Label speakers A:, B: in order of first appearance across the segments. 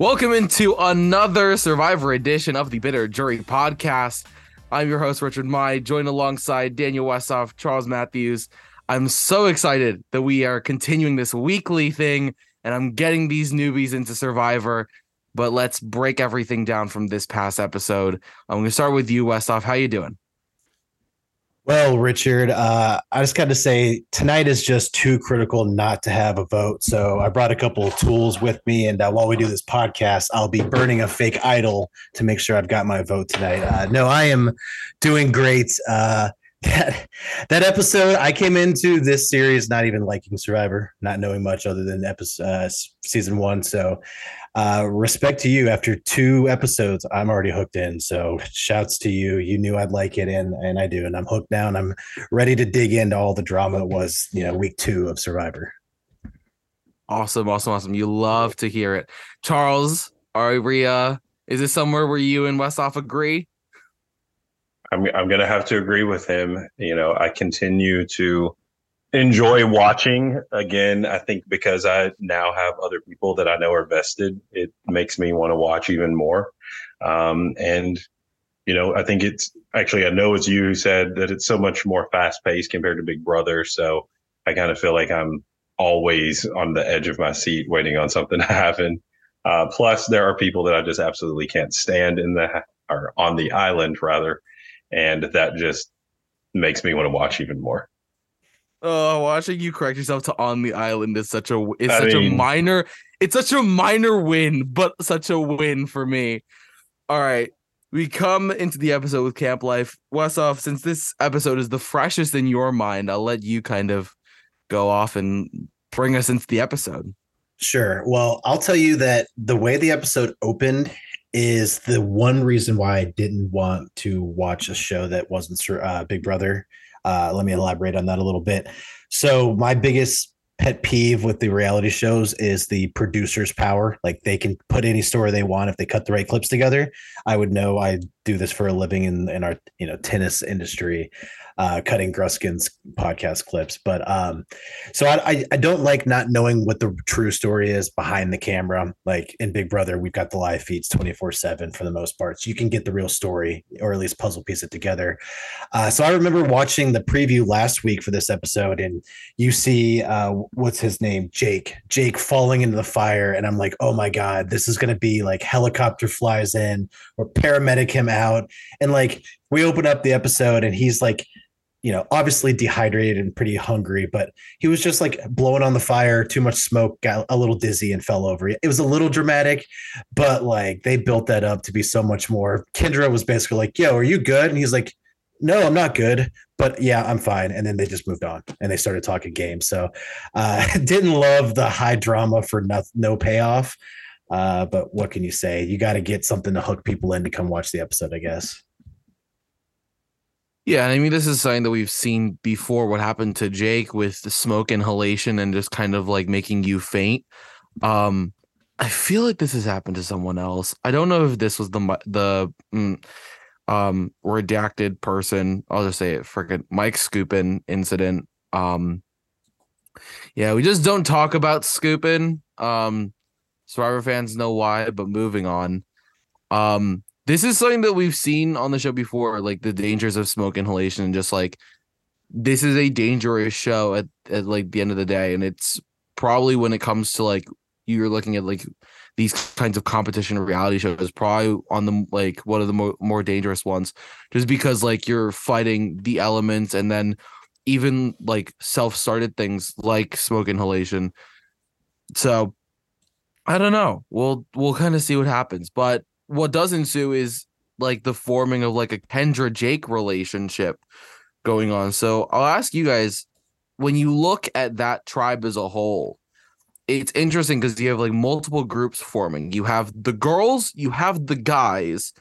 A: Welcome into another Survivor edition of the Bitter Jury podcast. I'm your host, Richard Mai, joined alongside Daniel Westhoff, Charles Matthews. I'm so excited that we are continuing this weekly thing and I'm getting these newbies into Survivor. But let's break everything down from this past episode. I'm going to start with you, Westhoff. How you doing?
B: Well, Richard, uh, I just got to say tonight is just too critical not to have a vote. So I brought a couple of tools with me, and uh, while we do this podcast, I'll be burning a fake idol to make sure I've got my vote tonight. Uh, no, I am doing great. Uh, that that episode, I came into this series not even liking Survivor, not knowing much other than episode uh, season one. So uh, respect to you. After two episodes, I'm already hooked in. So shouts to you. You knew I'd like it, and and I do, and I'm hooked now, and I'm ready to dig into all the drama it was, you know, week two of Survivor.
A: Awesome, awesome, awesome. You love to hear it, Charles. Are we? Uh, is this somewhere where you and Westhoff agree?
C: I'm I'm gonna have to agree with him. You know, I continue to enjoy watching again i think because i now have other people that i know are vested. It makes me want to watch even more. Um, and you know i think it's actually i know it's you who said that it's so much more fast paced compared to big brother so i kind of feel like i'm always on the edge of my seat waiting on something to happen. Uh, plus there are people that i just absolutely can't stand in the or on the island rather and that just makes me want to watch even more
A: Oh, watching you correct yourself to on the island is such a is I such mean, a minor it's such a minor win, but such a win for me. All right. We come into the episode with camp life. Westhoff, since this episode is the freshest in your mind, I'll let you kind of go off and bring us into the episode.
B: Sure. Well, I'll tell you that the way the episode opened is the one reason why I didn't want to watch a show that wasn't uh, Big Brother uh, let me elaborate on that a little bit. So, my biggest pet peeve with the reality shows is the producer's power. Like they can put any story they want if they cut the right clips together. I would know I do this for a living in, in our you know tennis industry uh, cutting Gruskin's podcast clips. But um, so I, I don't like not knowing what the true story is behind the camera. Like in Big Brother, we've got the live feeds 24 7 for the most part. So you can get the real story or at least puzzle piece it together. Uh, so I remember watching the preview last week for this episode, and you see uh, what's his name? Jake. Jake falling into the fire. And I'm like, oh my God, this is going to be like helicopter flies in or paramedic him out. And like we open up the episode and he's like you know, obviously dehydrated and pretty hungry, but he was just like blowing on the fire, too much smoke, got a little dizzy and fell over. It was a little dramatic, but like they built that up to be so much more. Kendra was basically like, Yo, are you good? And he's like, No, I'm not good, but yeah, I'm fine. And then they just moved on and they started talking games. So uh didn't love the high drama for no, no payoff. Uh, but what can you say? You got to get something to hook people in to come watch the episode, I guess.
A: Yeah, and I mean, this is something that we've seen before. What happened to Jake with the smoke inhalation and just kind of like making you faint. Um, I feel like this has happened to someone else. I don't know if this was the the mm, um redacted person. I'll just say it. Freaking Mike Skupin incident. Um, yeah, we just don't talk about Skupin. Um, Survivor fans know why, but moving on. Um, this is something that we've seen on the show before, like the dangers of smoke inhalation, and just like this is a dangerous show at, at like the end of the day, and it's probably when it comes to like you're looking at like these kinds of competition reality shows probably on the like one of the more, more dangerous ones just because like you're fighting the elements and then even like self-started things like smoke inhalation. So i don't know. We'll we'll kind of see what happens. But what does ensue is like the forming of like a Kendra Jake relationship going on. So I'll ask you guys when you look at that tribe as a whole, it's interesting because you have like multiple groups forming. You have the girls, you have the guys,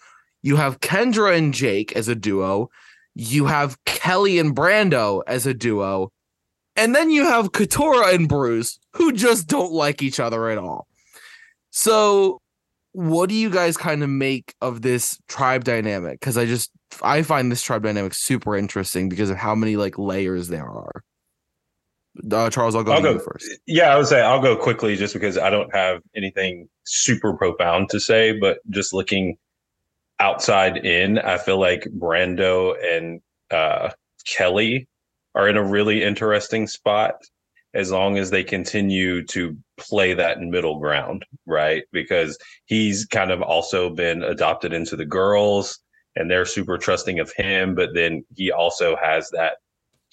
A: you have Kendra and Jake as a duo, you have Kellie and Brando as a duo, and then you have Katurah and Bruce who just don't like each other at all. So what do you guys kind of make of this tribe dynamic? Because I just I find this tribe dynamic super interesting because of how many like layers there are. Uh, Charles, I'll go
C: I'll go
A: first.
C: Yeah, I would say I'll go quickly just because I don't have anything super profound to say, but just looking outside in, I feel like Brando and uh, Kellie are in a really interesting spot as long as they continue to play that middle ground, right? Because he's kind of also been adopted into the girls and they're super trusting of him, but then he also has that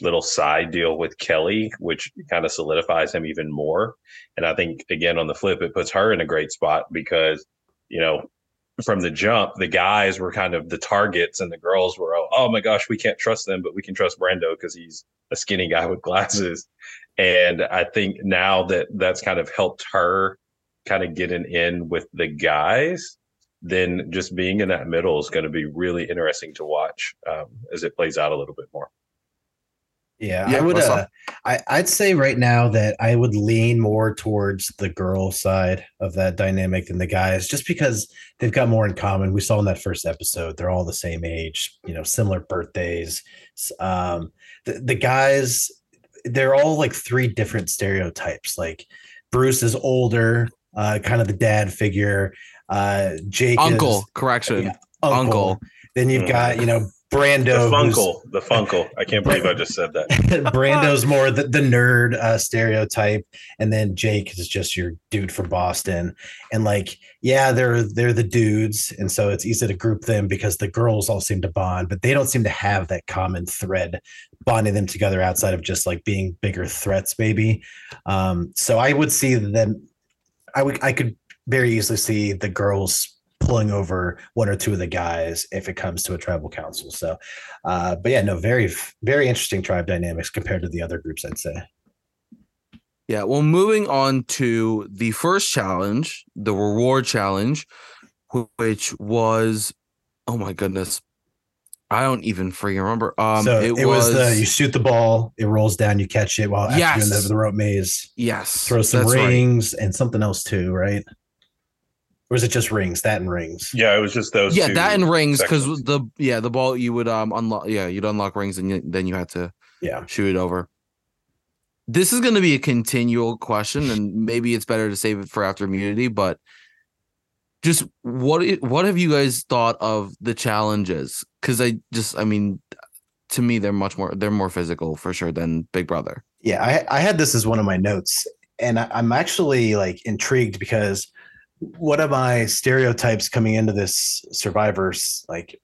C: little side deal with Kellie, which kind of solidifies him even more. And I think again on the flip, it puts her in a great spot because, you know, from the jump, the guys were kind of the targets and the girls were, oh, oh my gosh, we can't trust them, but we can trust Brando because he's a skinny guy with glasses. And I think now that that's kind of helped her kind of get an in with the guys, then just being in that middle is going to be really interesting to watch um, as it plays out a little bit more.
B: Yeah,
A: Yeah,
B: I would. Uh. I I'd say right now that I would lean more towards the girl side of that dynamic than the guys, just because they've got more in common. We saw in that first episode, they're all the same age, you know, similar birthdays. Um, the the guys, they're all like three different stereotypes. Like Bruce is older, uh, kind of the dad figure. Uh, Jake
A: Uncle,
B: is
A: correction.
B: Yeah,
A: Uncle.
B: Then you've got you know Brando,
C: The
B: who's-
C: Funkle, the Funkle. I can't believe I just said that.
B: Brando's more the, the nerd uh, stereotype, and then Jake is just your dude from Boston. And like, yeah, they're they're the dudes, and so it's easy to group them because the girls all seem to bond, but they don't seem to have that common thread bonding them together outside of just like being bigger threats, maybe. Um, so I would see them. I would I could very easily see the girls pulling over one or two of the guys if it comes to a tribal council. So uh, but yeah, no, very, very interesting tribe dynamics compared to the other groups, I'd say.
A: Yeah. Well, moving on to the first challenge, the reward challenge, which was, oh my goodness, I don't even freaking remember. Um,
B: so
A: it,
B: it, was, the you shoot the ball, it rolls down, you catch it while after you're in the, the rope maze.
A: yes,
B: Throw some
A: that's right.
B: rings and something else too, right? Or is it just rings? That and rings.
C: Yeah, it was just those.
A: Yeah,
C: two
A: that and rings because the yeah the ball you would um unlock yeah you'd unlock rings and you, then you had to
B: Yeah.
A: shoot it over. This is going to be a continual question, and maybe it's better to save it for after immunity. But just what what have you guys thought of the challenges? Because I just I mean, to me they're much more they're more physical for sure than Big Brother.
B: Yeah, I, I had this as one of my notes, and I, I'm actually like intrigued because one of my stereotypes coming into this Survivors like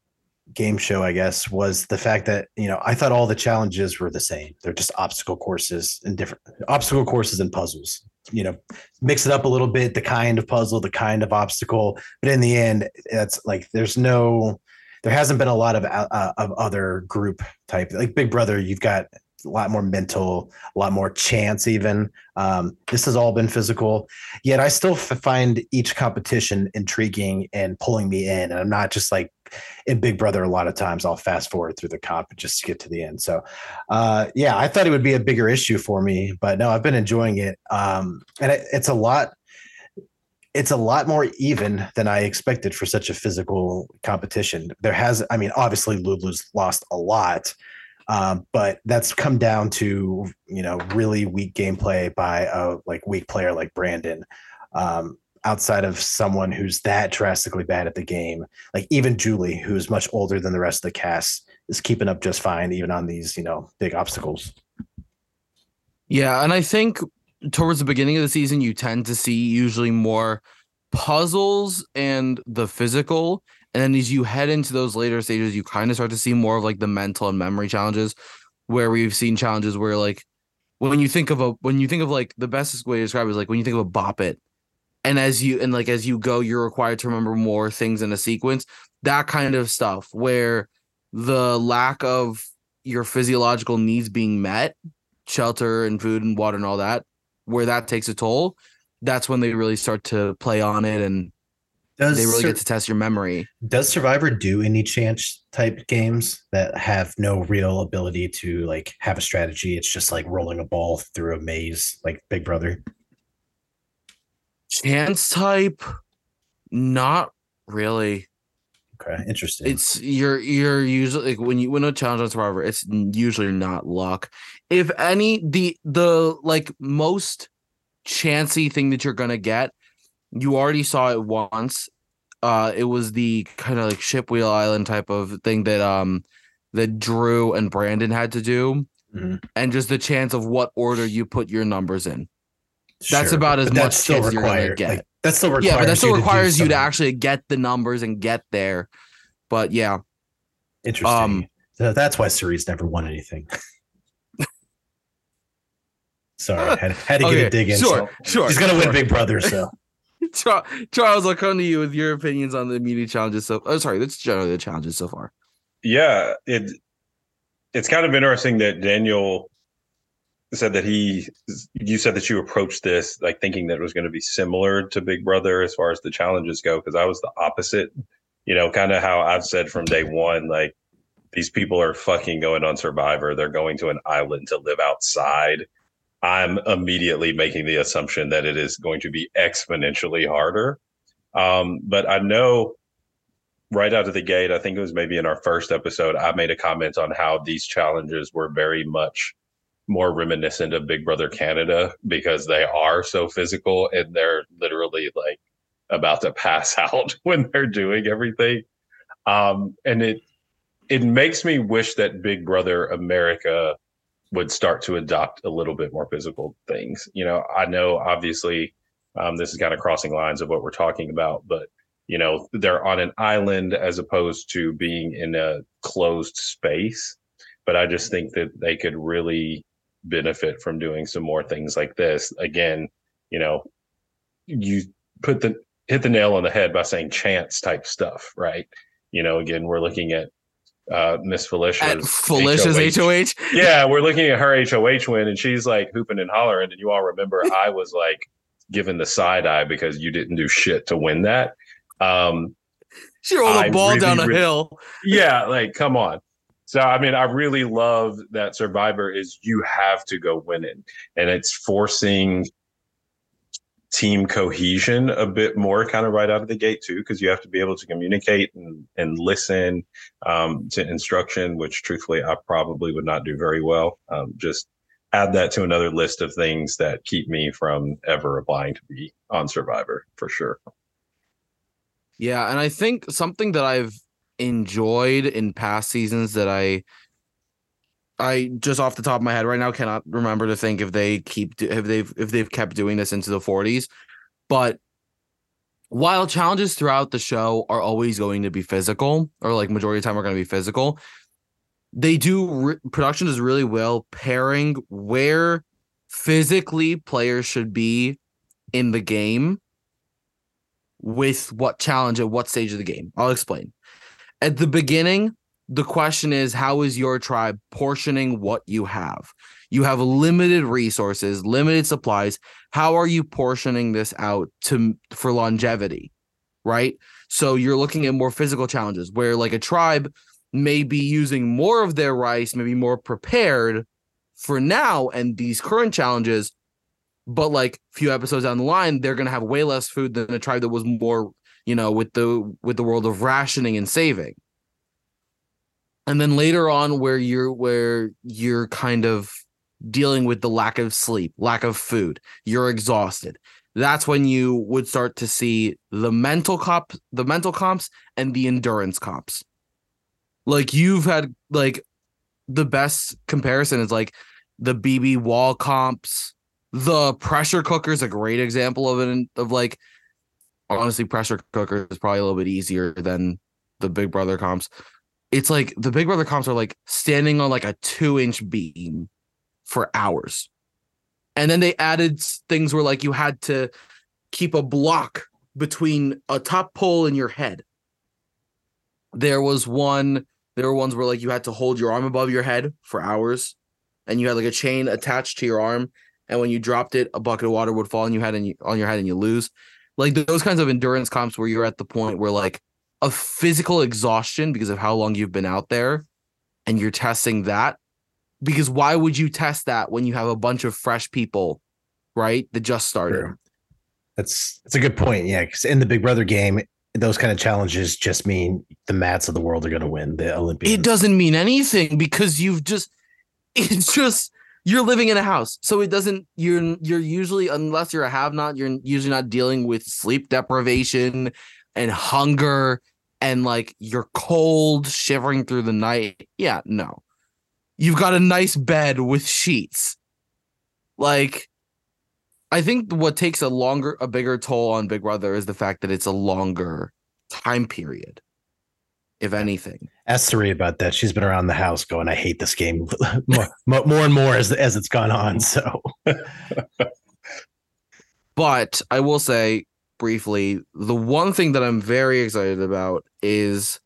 B: game show, I guess, was the fact that you know I thought all the challenges were the same. They're just obstacle courses and different obstacle courses and puzzles. You know, mix it up a little bit, the kind of puzzle, the kind of obstacle, but in the end, that's like there's no. There hasn't been a lot of uh, of other group type like Big Brother. You've got a lot more mental, a lot more chance. Even um, this has all been physical. Yet I still f- find each competition intriguing and pulling me in. And I'm not just like in Big Brother. A lot of times I'll fast forward through the comp just to get to the end. So uh, yeah, I thought it would be a bigger issue for me, but no, I've been enjoying it. Um, and it, it's a lot. It's a lot more even than I expected for such a physical competition. There has, I mean, obviously Lulu's lost a lot, um, but that's come down to you know really weak gameplay by a like weak player like Brandon. Um, outside of someone who's that drastically bad at the game, like even Julie, who's much older than the rest of the cast, is keeping up just fine even on these you know big obstacles.
A: Yeah, and I think towards the beginning of the season, you tend to see usually more puzzles and the physical. And then as you head into those later stages, you kind of start to see more of like the mental and memory challenges, where we've seen challenges where like when you think of a when you think of like the best way to describe it is like when you think of a bop it, and as you and like as you go, you're required to remember more things in a sequence. That kind of stuff where the lack of your physiological needs being met shelter and food and water and all that, where that takes a toll, that's when they really start to play on it and
B: Does
A: they really
B: Sur-
A: get to test your memory.
B: does Survivor do any chance type games that have no real ability to like have a strategy? It's just like rolling a ball through a maze, like Big Brother.
A: Chance type, not really.
B: Okay, interesting.
A: It's you're you're usually like when you win a challenge on Survivor, it's usually not luck. If any, the the like most chancy thing that you're gonna get, you already saw it once. Uh, it was the kind of like ship wheel island type of thing that um that Drew and Brandon had to do,
B: Mhm.
A: and just the chance of what order you put your numbers in. That's
B: Sure,
A: about as much
B: still
A: chance you're gonna get.
B: like, that still requires
A: yeah, but that still
B: you to
A: requires you to actually get the numbers and get there. But yeah,
B: Interesting.
A: um,
B: so that's why Cirie never won anything. Sorry, had, had to get
A: Okay,
B: a dig in.
A: sure, sure.
B: He's gonna
A: sure.
B: win Big Brother, so
A: Charles, I'll come to you with your opinions on the immediate challenges. So, oh, sorry, that's generally the challenges so far.
C: Yeah, it it's kind of interesting that Daniel said that he you said that you approached this like thinking that it was going to be similar to Big Brother as far as the challenges go because I was the opposite. You know, kind of how I've said from day one like these people are fucking going on Survivor. They're going to an island to live outside. I'm immediately making the assumption that it is going to be exponentially harder. Um, but I know right out of the gate, I think it was maybe in our first episode, I made a comment on how these challenges were very much more reminiscent of Big Brother Canada because they are so physical and they're literally like about to pass out when they're doing everything. Um, and it it makes me wish that Big Brother America would start to adopt a little bit more physical things. You know, I know obviously um, this is kind of crossing lines of what we're talking about, but you know they're on an island as opposed to being in a closed space but i just think that they could really benefit from doing some more things like this again you know you put the hit the nail on the head by saying chance type stuff right you know again we're looking at uh miss felicia's
A: Felicia's HOH.
C: yeah, we're looking at her HOH win, and she's like hooping and hollering. And you all remember I was like given the side eye because you didn't do shit to win that. Um,
A: She rolled a
C: I
A: ball
C: really,
A: down a
C: really-
A: hill.
C: yeah, like come on. So I mean, I really love that Survivor is you have to go winning, and it's forcing team cohesion a bit more kind of right out of the gate too because you have to be able to communicate and, and listen um, to instruction which truthfully i probably would not do very well. Um, just add that to another list of things that keep me from ever applying to be on survivor for sure.
A: Yeah, and I think something that I've enjoyed in past seasons that I I just off the top of my head right now cannot remember to think if they keep if they've if they've kept doing this into the 40s. But while challenges throughout the show are always going to be physical or like majority of the time are going to be physical, they do re- production does really well pairing where physically players should be in the game with what challenge at what stage of the game. I'll explain. At the beginning, the question is how is your tribe portioning what you have? You have limited resources, limited supplies. How are you portioning this out to for longevity? Right? So you're looking at more physical challenges where like a tribe may be using more of their rice, maybe more prepared for now and these current challenges but like a few episodes down the line they're going to have way less food than a tribe that was more you know with the with the world of rationing and saving and then later on where you're where you're kind of dealing with the lack of sleep lack of food you're exhausted. That's when you would start to see the mental comp the mental comps and the endurance comps. Like you've had like the best comparison is like the bb wall comps. The pressure cooker is a great example of it of like honestly pressure cooker is probably a little bit easier than the big brother comps it's like the big brother comps are like standing on like a two inch beam for hours and then they added things where like you had to keep a block between a top pole and your head there was one there were ones where like you had to hold your arm above your head for hours and you had like a chain attached to your arm and when you dropped it, a bucket of water would fall on you, on your head and you lose. Like those kinds of endurance comps where you're at the point where like a physical exhaustion because of how long you've been out there, and you're testing that. Because why would you test that when you have a bunch of fresh people, right? That just started.
B: True. That's that's a good point. Yeah, because in the Big Brother game, those kind of challenges just mean the mats of the world are going to win the Olympians.
A: It doesn't mean anything because you've just it's just you're living in a house. So it doesn't you're you're usually unless you're a have not, you're usually not dealing with sleep deprivation and hunger and like you're cold, shivering through the night. Yeah, no. You've got a nice bed with sheets. Like I think what takes a longer, a bigger toll on Big Brother is the fact that it's a longer time period, if anything.
B: Ask Sari about that. She's been around the house going, "I hate this game more, more and more as as it's gone on." So,
A: but I will say briefly, the one thing that I'm very excited about is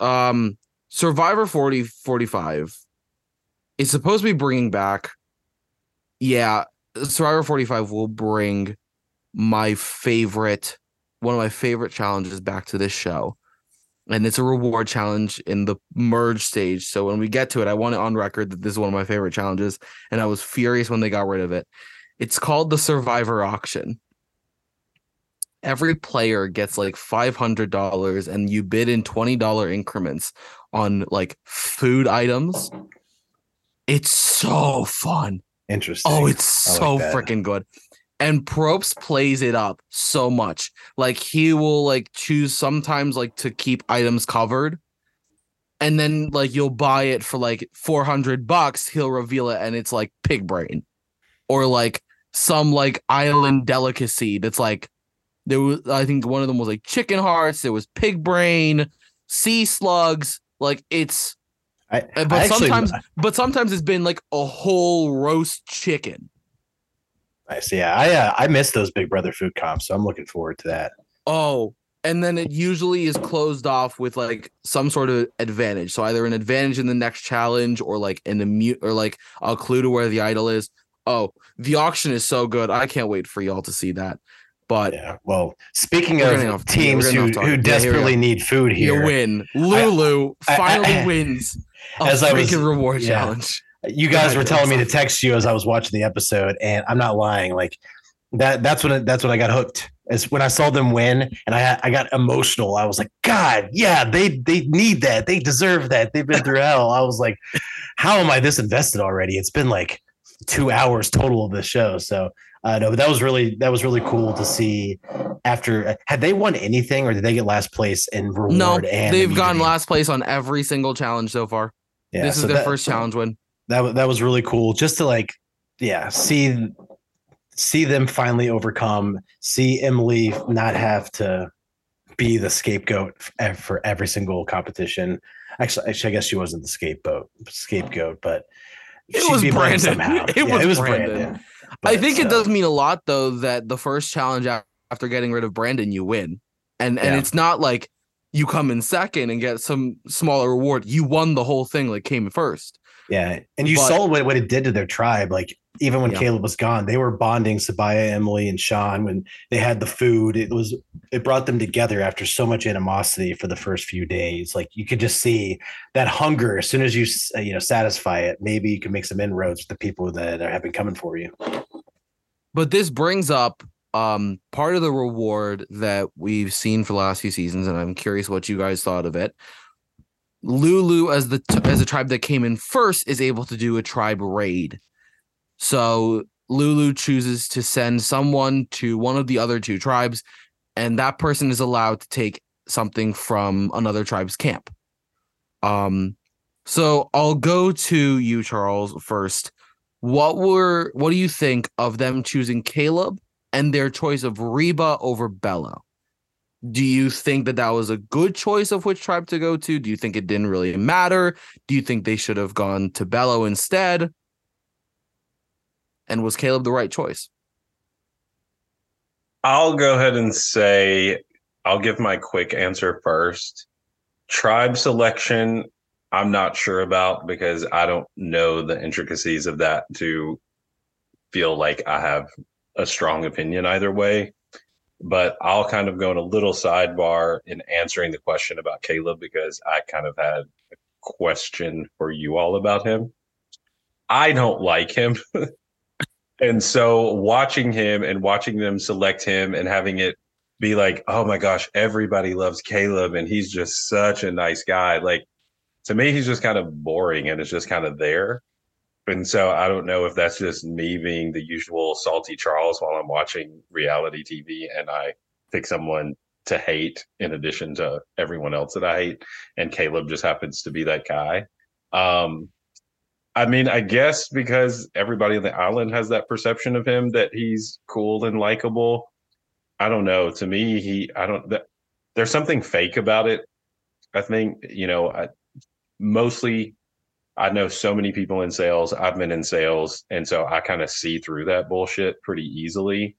A: um Survivor 40 45 is supposed to be bringing back yeah, Survivor 45 will bring my favorite, one of my favorite challenges back to this show. And it's a reward challenge in the merge stage. So when we get to it, I want it on record that this is one of my favorite challenges. And I was furious when they got rid of it. It's called the Survivor Auction. Every player gets like $500 and you bid in $20 increments on like food items. It's so fun.
B: Interesting.
A: Oh, it's so like freaking good. And Probst plays it up so much. Like he will like choose sometimes like to keep items covered. And then like you'll buy it for like 400 bucks, he'll reveal it and it's like pig brain or like some like island delicacy that's like there was I think one of them was like chicken hearts, there was pig brain, sea slugs, like it's I, uh, but I sometimes, actually, but sometimes it's been like a whole roast chicken.
B: Nice, yeah. I uh, I miss those Big Brother food comps, so I'm looking forward to that.
A: Oh, and then it usually is closed off with like some sort of advantage. So either an advantage in the next challenge, or like an immune, or like a clue to where the idol is. Oh, the auction is so good! I can't wait for y'all to see that. But
B: yeah, well, speaking of off, teams who, who desperately yeah, need food here,
A: you win. Lulu I, finally I, wins a as I was reward yeah, challenge.
B: You guys were telling me to text you as I was watching the episode, and I'm not lying. Like that, that's when that's when I got hooked. Is when I saw them win, and I I got emotional. I was like, God, yeah, they they need that. They deserve that. They've been through hell. I was like, how am I this invested already? It's been like two hours total of the show. So uh, no, but that was really that was really cool to see. After had they won anything, or did they get last place in reward?
A: No, they've gone last place on every single challenge so far. Yeah, this so is their that, first challenge win.
B: That that was really cool, just to like, yeah, see see them finally overcome. See Emily not have to be the scapegoat for every single competition. Actually, actually, I guess she wasn't the scapegoat, scapegoat, but
A: it was Brandon. Somehow. It, yeah, was, it was Brandon. Brandon. But, I think so. it does mean a lot though that the first challenge after getting rid of Brandon, you win, and and yeah. it's not like you come in second and get some smaller reward. You won the whole thing, like came first.
B: Yeah, and you but, saw what, what it did to their tribe. Like even when yeah. Caleb was gone, they were bonding Sabiyah, Emily, and Sean when they had the food. It was it brought them together after so much animosity for the first few days. Like you could just see that hunger. As soon as you you know satisfy it, maybe you can make some inroads with the people that are, have been coming for you.
A: But this brings up um part of the reward that we've seen for the last few seasons, and I'm curious what you guys thought of it. Lulu, as the t- as a tribe that came in first, is able to do a tribe raid. So Lulu chooses to send someone to one of the other two tribes, and that person is allowed to take something from another tribe's camp. Um, so I'll go to you, Charles, first. What were what do you think of them choosing Caleb and their choice of Reba over Belo? Do you think that that was a good choice of which tribe to go to? Do you think it didn't really matter? Do you think they should have gone to Belo instead? And was Caleb the right choice?
C: I'll go ahead and say I'll give my quick answer first. Tribe selection, I'm not sure about because I don't know the intricacies of that to feel like I have a strong opinion either way. But I'll kind of go in a little sidebar in answering the question about Caleb because I kind of had a question for you all about him. I don't like him. And so watching him and watching them select him and having it be like, oh my gosh, everybody loves Caleb and he's just such a nice guy. Like to me, he's just kind of boring and it's just kind of there. And so I don't know if that's just me being the usual salty Charles while I'm watching reality TV and I pick someone to hate in addition to everyone else that I hate. And Caleb just happens to be that guy. Um, I mean, I guess because everybody on the island has that perception of him that he's cool and likable. I don't know. To me, he, I don't, there's something fake about it. I think, you know, I, mostly I know so many people in sales. I've been in sales. And so I kind of see through that bullshit pretty easily.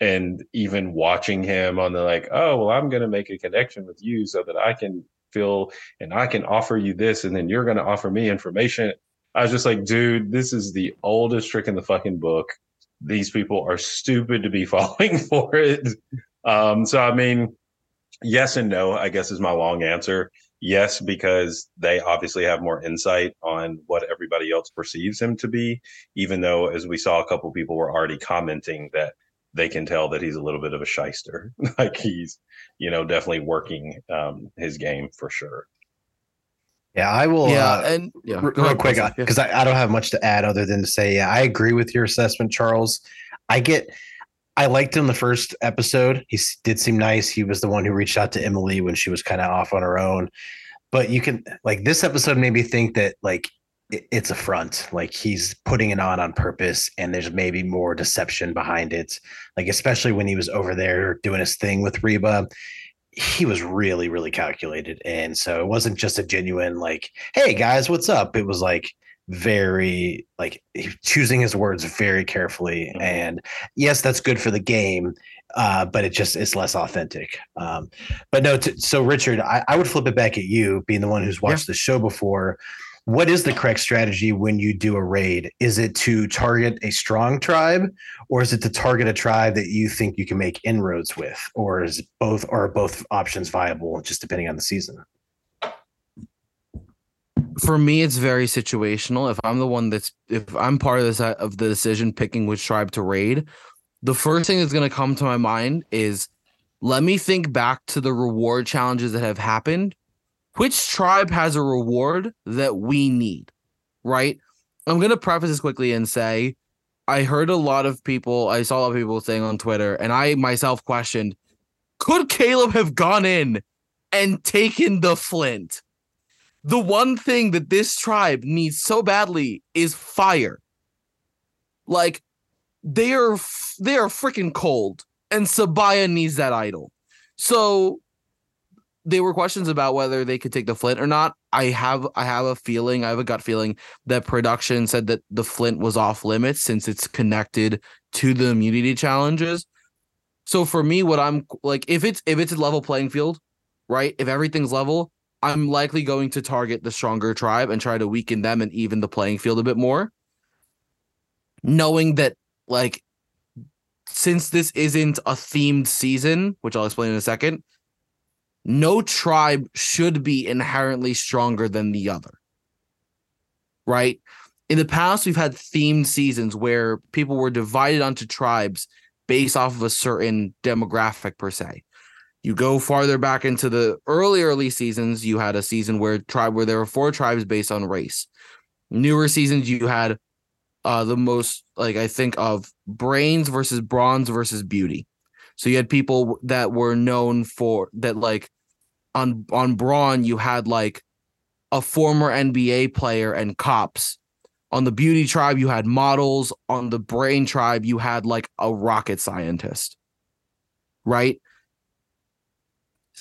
C: And even watching him on the like, oh, well, I'm going to make a connection with you so that I can feel and I can offer you this. And then you're going to offer me information. I was just like, dude, this is the oldest trick in the fucking book. These people are stupid to be falling for it. Um, so, I mean, yes and no, I guess is my long answer yes because they obviously have more insight on what everybody else perceives him to be even though as we saw a couple people were already commenting that they can tell that he's a little bit of a shyster like he's you know definitely working um, his game for sure
B: yeah i will
A: yeah
B: uh,
A: and yeah
B: real
A: go
B: quick
A: Joseph. Yeah.
B: because I, I don't have much to add other than to say yeah i agree with your assessment charles i get I liked him the first episode. He did seem nice. He was the one who reached out to Emily when she was kind of off on her own. But you can like this episode made me think that like it- it's a front. Like he's putting it on on purpose, and there's maybe more deception behind it. Like especially when he was over there doing his thing with Reba, he was really really calculated, and so it wasn't just a genuine like, "Hey guys, what's up?" It was like very like choosing his words very carefully
C: Mhm.
B: and yes that's good for the game uh, but it just is less authentic um, but no t- so richard I, I would flip it back at you being the one who's watched the show before. What is the correct strategy when you do a raid? Is it to target a strong tribe or is it to target a tribe that you think you can make inroads with or is both or are both options viable just depending on the season
A: for me it's very situational. If i'm the one that's if i'm part of this of the decision picking which tribe to raid the first thing that's going to come to my mind is let me think back to the reward challenges that have happened. Which tribe has a reward that we need right? I'm going to preface this quickly and say i heard a lot of people i saw a lot of people saying on twitter and i myself questioned could caleb have gone in and taken the flint the one thing that this tribe needs so badly is fire. Like they are they are freaking cold, and Sabiyah needs that idol. So there were questions about whether they could take the flint or not. I have I have a feeling, I have a gut feeling that production said that the flint was off limits since it's connected to the immunity challenges. So for me, what I'm like, if it's if it's a level playing field, right? If everything's level, I'm likely going to target the stronger tribe and try to weaken them and even the playing field a bit more. Knowing that, like, since this isn't a themed season, which I'll explain in a second, no tribe should be inherently stronger than the other. Right? In the past, we've had themed seasons where people were divided onto tribes based off of a certain demographic, per se you go farther back into the early early seasons you had a season where tribe where there were four tribes based on race. Newer seasons you had uh the most like i think of brains versus bronze versus beauty. So you had people that were known for that like on on brawn you had like a former nba player and cops. On the beauty tribe you had models. On the brain tribe you had like a rocket scientist. Right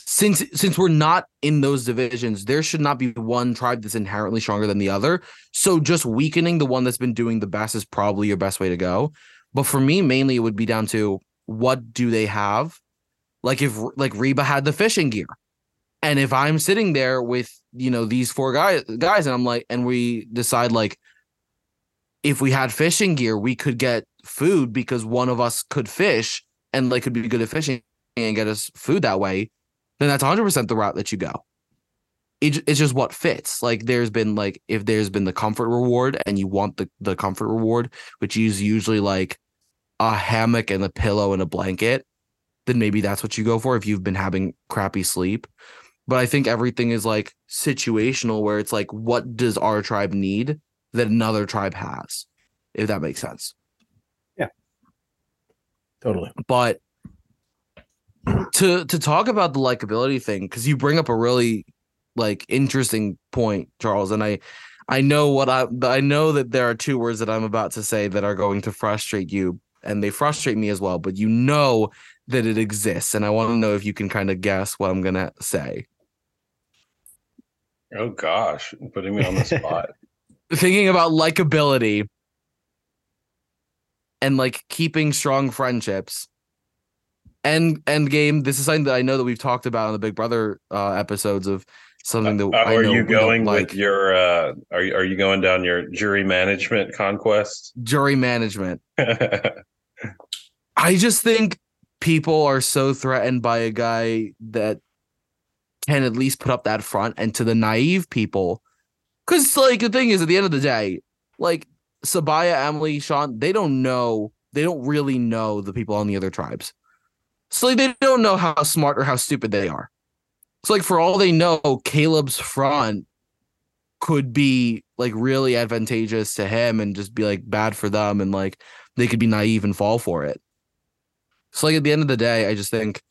A: since since we're not in those divisions, there should not be one tribe that's inherently stronger than the other. So just weakening the one that's been doing the best is probably your best way to go. But for me, mainly it would be down to what do they have? Like if like Reba had the fishing gear. And if I'm sitting there with, you know, these four guys guys and I'm like and we decide like if we had fishing gear, we could get food because one of us could fish and like could be good at fishing and get us food that way then that's 100% the route that you go. it, it's just what fits. Like there's been like if there's been the comfort reward and you want the the comfort reward, which is usually like a hammock and a pillow and a blanket, then maybe that's what you go for if you've been having crappy sleep. But I think everything is like situational where it's like, what does our tribe need that another tribe has? If that makes sense.
B: Yeah. Totally.
A: But to to talk about the likability thing, because you bring up a really like interesting point, Charles, and I I know what I I know that there are two words that I'm about to say that are going to frustrate you, and they frustrate me as well, but you know that it exists, and I want to know if you can kind of guess what I'm gonna say.
C: Oh gosh, putting me on the spot.
A: Thinking about likability and like keeping strong friendships. End end game. This is something that I know that we've talked about on the Big Brother uh, episodes of something that
C: Uh,
A: I
C: are
A: know
C: you going
A: like
C: with your? Uh, are you are you going down your jury management conquest?
A: jury management. I just think people are so threatened by a guy that can at least put up that front and to the naive people. Cause like the thing is at the end of the day, like Sabiyah, Emily, Sean, they don't know, they don't really know the people on the other tribes. So like they don't know how smart or how stupid they are. So like for all they know, Caleb's front could be like really advantageous to him and just be like bad for them and like they could be naive and fall for it. So like at the end of the day, I just think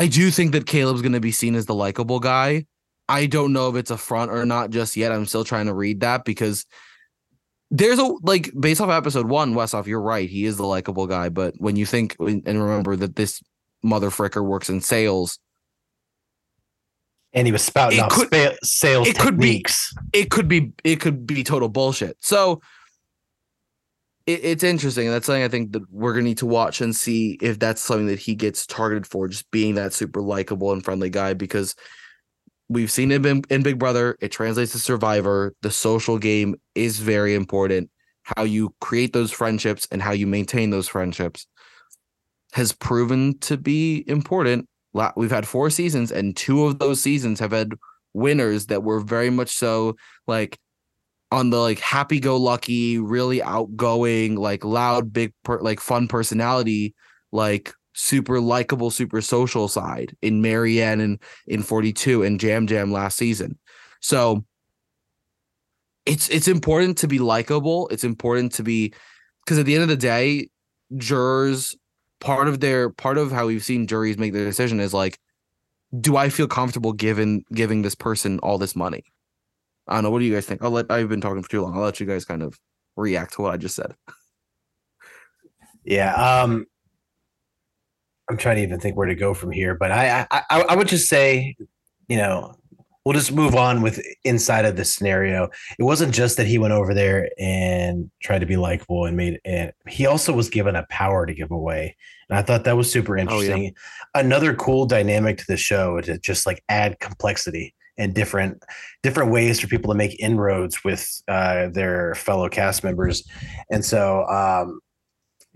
A: I do think that Caleb's going to be seen as the likable guy. I don't know if it's a front or not just yet. I'm still trying to read that because there's a like based off episode one, Westhoff, you're right. He is the likable guy, but when you think and remember that this mother fricker works in sales,
B: And he was spouting off
A: could-
B: spa- sales
A: it could be-
B: techniques.
A: it could be it could be total bullshit. So it, it's interesting. That's something I think that we're gonna need to watch and see if that's something that he gets targeted for, just being that super likable and friendly guy. Because we've seen it in, in Big Brother. It translates to Survivor. The social game is very important. How you create those friendships and how you maintain those friendships has proven to be important. We've had four seasons, and two of those seasons have had winners that were very much so like on the like happy go lucky, really outgoing, like loud, big, per- like fun personality, like super likable, super social side in Maryanne and in 42 and Yam Yam last season. So it's it's important to be likable. It's important to be because at the end of the day, jurors part of their part of how we've seen juries make their decision is like do I feel comfortable giving giving this person all this money? I don't know. What do you guys think? I'll let I've been talking for too long. I'll let you guys kind of react to what I just said.
B: Yeah. Um, I'm trying to even think where to go from here, but I, I, I I would just say, you know, we'll just move on with inside of this scenario. It wasn't just that he went over there and tried to be likable and made it. He also was given a power to give away, and I thought that was super interesting. Another cool dynamic to the show to just like add complexity and different different ways for people to make inroads with uh, their fellow cast members, and so. Um,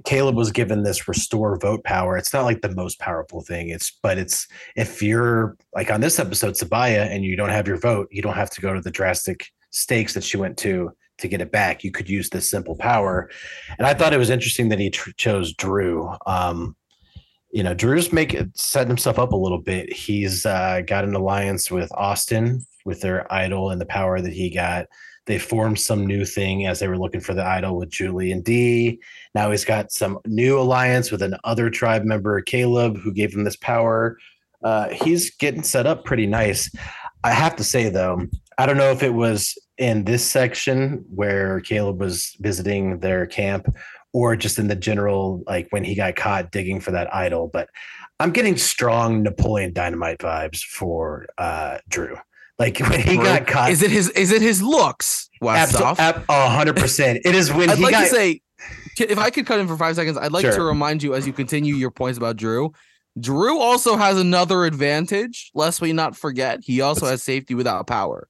B: Caleb was given this restore vote power. It's not like the most powerful thing. It's but it's if you're like on this episode, Sabiyah, and you don't have your vote, you don't have to go to the drastic stakes that she went to to get it back. You could use this simple power. And I thought it was interesting that he tr- chose Drew. Um, you know, Drew's make setting himself up a little bit. He's uh, got an alliance with Austin with their idol and the power that he got. They formed some new thing as they were looking for the idol with Julie and Dee. Now he's got some new alliance with an other tribe member, Caleb, who gave him this power. Uh, he's getting set up pretty nice. I have to say though, I don't know if it was in this section where Caleb was visiting their camp or just in the general, like when he got caught digging for that idol, but I'm getting strong Napoleon Dynamite vibes for uh, Drew. Like when he
A: Bro,
B: got caught,
A: Is it his is it his looks? Westhoff?
B: a hundred percent. It is when
A: I'd
B: he
A: like
B: got
A: to say, if I could cut in for five seconds, I'd like to remind you as you continue your points about Drew. Drew also has another advantage, lest we not forget. He also
B: What's-
A: has safety without power.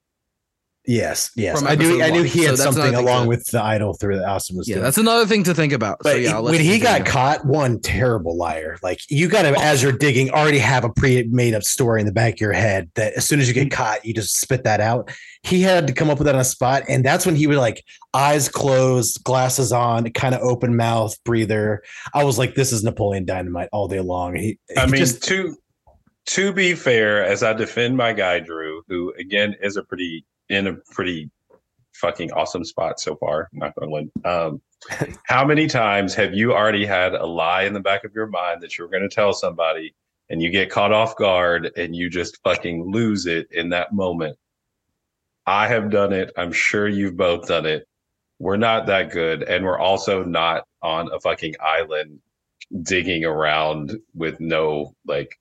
B: Yes, yes. I knew
A: episode
B: I knew he had
A: that's another
B: something along
A: to-
B: with the idol through that Austin was
A: Yeah,
B: doing.
A: that's another thing to think about.
B: But
A: so yeah, I'll
B: when he got
A: continue.
B: caught, one terrible liar. Like you got to, as you're digging, already have a pre-made up story in the back of your head that as soon as you
A: Mm-hmm.
B: get caught, you just spit that out. He had to come up with that on a spot, and that's when he would like eyes closed, glasses on, kind of open mouth, breather. I was like, this is Napoleon Dynamite all day long. He,
C: I
B: he
C: mean,
B: just
C: to to be fair, as I defend my guy Drew, who again is a pretty in a pretty fucking awesome spot so far. Not gonna win. Um, how many times have you already had a lie in the back of your mind that you're going to tell somebody, and you get caught off guard, and you just fucking lose it in that moment? I have done it. I'm sure you've both done it. We're not that good, and we're also not on a fucking island digging around with no like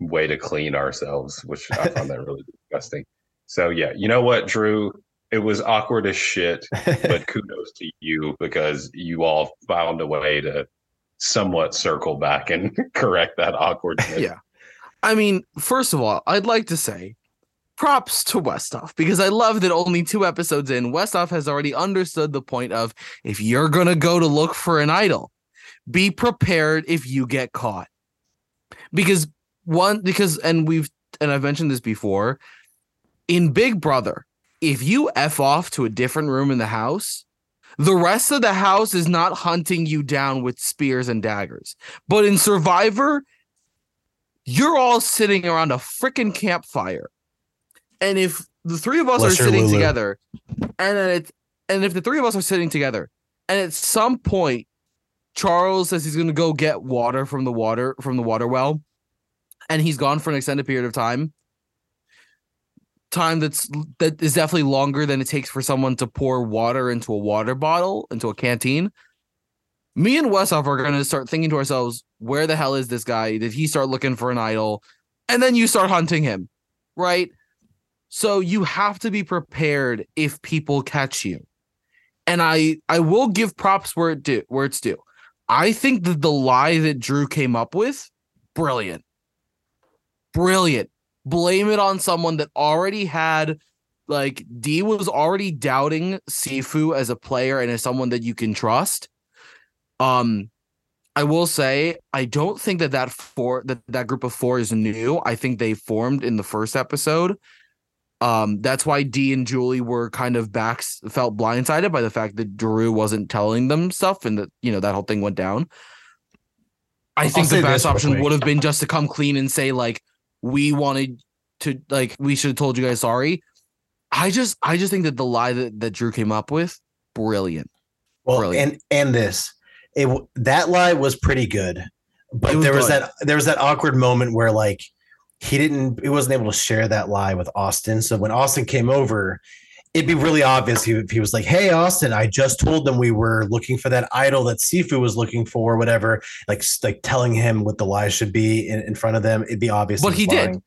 C: way to clean ourselves, which I found that really disgusting. So yeah, you know what, Drew? It was awkward as shit, but kudos to you because you all found a way to somewhat circle back and correct that awkwardness.
A: Yeah. I mean, first of all, I'd like to say props to Westhoff because I love that only two episodes in, Westhoff has already understood the point of if you're going to go to look for an idol, be prepared if you get caught. Because one, because, and we've, and I've mentioned this before, in Big Brother, if you F off to a different room in the house, the rest of the house is not hunting you down with spears and daggers. But in Survivor, you're all sitting around a freaking campfire. And if the three of us
B: Bless
A: are sitting
B: Lulu.
A: together, and then it's and if the three of us are sitting together, and at some point Charles says he's gonna go get water from the water from the water well, and he's gone for an extended period of time. Time that's that is definitely longer than it takes for someone to pour water into a water bottle, into a canteen. Me and Westhoff are gonna start thinking to ourselves, where the hell is this guy? Did he start looking for an idol? And then you start hunting him, right? So you have to be prepared if people catch you. And I I will give props where it do where it's due. I think that the lie that Drew came up with, brilliant. Brilliant. Blame it on someone that already had like Dee was already doubting Sifu as a player and as someone that you can trust. Um I will say I don't think that that four that that group of four is new. I think they formed in the first episode. Um, that's why Dee and Julie were kind of back felt blindsided by the fact that Drew wasn't telling them stuff and that you know that whole thing went down. I think
B: say
A: the best option
B: quick.
A: would have been just to come clean and say like we wanted to like we should have told you guys sorry. I just I just think that the lie that, that Drew came up with, brilliant.
B: Well,
A: Brilliant.
B: and and this, it that lie was pretty good, but
A: was
B: there was
A: good.
B: that there was that awkward moment where like he didn't he wasn't able to share that lie with Austin. So when Austin came over, it'd be really obvious he, if he was like, "Hey, Austin, I just told them we were looking for that idol that Sifu was looking for, whatever." Like like telling him what the lie should be in, in front of them. It'd be obvious.
A: But he did.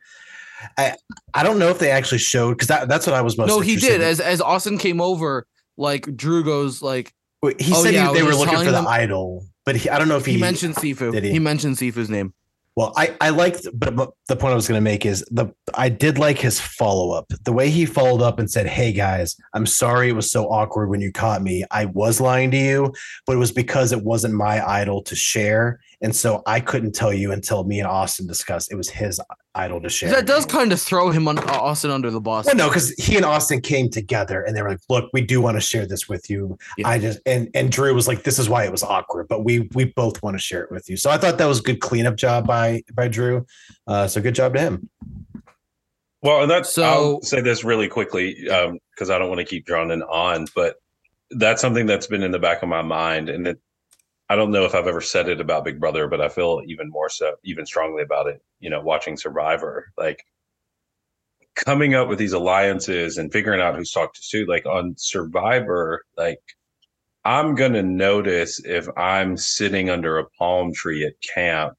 B: I I don't know if they actually showed because that, that's what I was most.
A: no, he did.
B: in.
A: As as Austin came over, like Drew goes like
B: Wait, He
A: Oh,
B: said
A: yeah, was
B: they were looking for the
A: them-
B: idol, but he, I don't know if
A: he,
B: he,
A: mentioned Sifu. He?
B: he?
A: mentioned Sifu's name.
B: Well, I I liked, but but the point I was going to make is the I did like his follow up. The way he followed up and said, "Hey guys, I'm sorry it was so awkward when you caught me. I was lying to you, but it was because it wasn't my idol to share, and so I couldn't tell you until me and Austin discussed. It was his idol to share.
A: That does kind of throw him on Austin under the bus.
B: Well, no, because he and Austin came together and they were like, "Look, we do want to share this with you."
A: Yeah.
B: I just and and Drew was like, "This is why it was awkward, but we we both want to share it with you." So I thought that was a good cleanup job by by Drew. Uh, so good job to him.
C: Well, and that's
A: So-
C: I'll say this really quickly because I don't want to keep droning on, but that's something that's been in the back of my mind, and it, I don't know if I've ever said it about Big Brother, but I feel even more so, even strongly about it. You know, watching Survivor, like coming up with these alliances and figuring out who's talked to who. Like on Survivor, like I'm gonna notice if I'm sitting under a palm tree at camp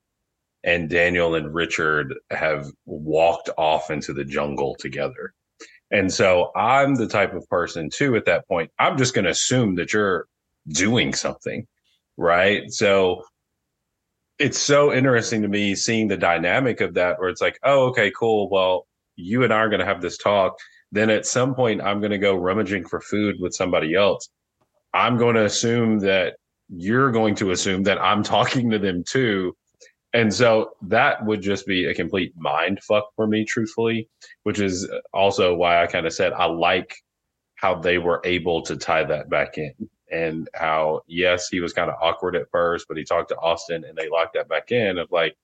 C: and Daniel and Richard have walked off into the jungle together. And so I'm the type of person too at that point. I'm just going to assume that you're doing something, right? So it's so interesting to me seeing the dynamic of that where it's like, oh, okay, cool. Well, you and I are going to have this talk. then at some point I'm going to go rummaging for food with somebody else. I'm going to assume that you're going to assume that I'm talking to them too. And so that would just be a complete mind fuck for me, truthfully, which is also why I kind of said I like how they were able to tie that back in and how, yes, he was kind of awkward at first, but he talked to Austin and they locked that back in of like,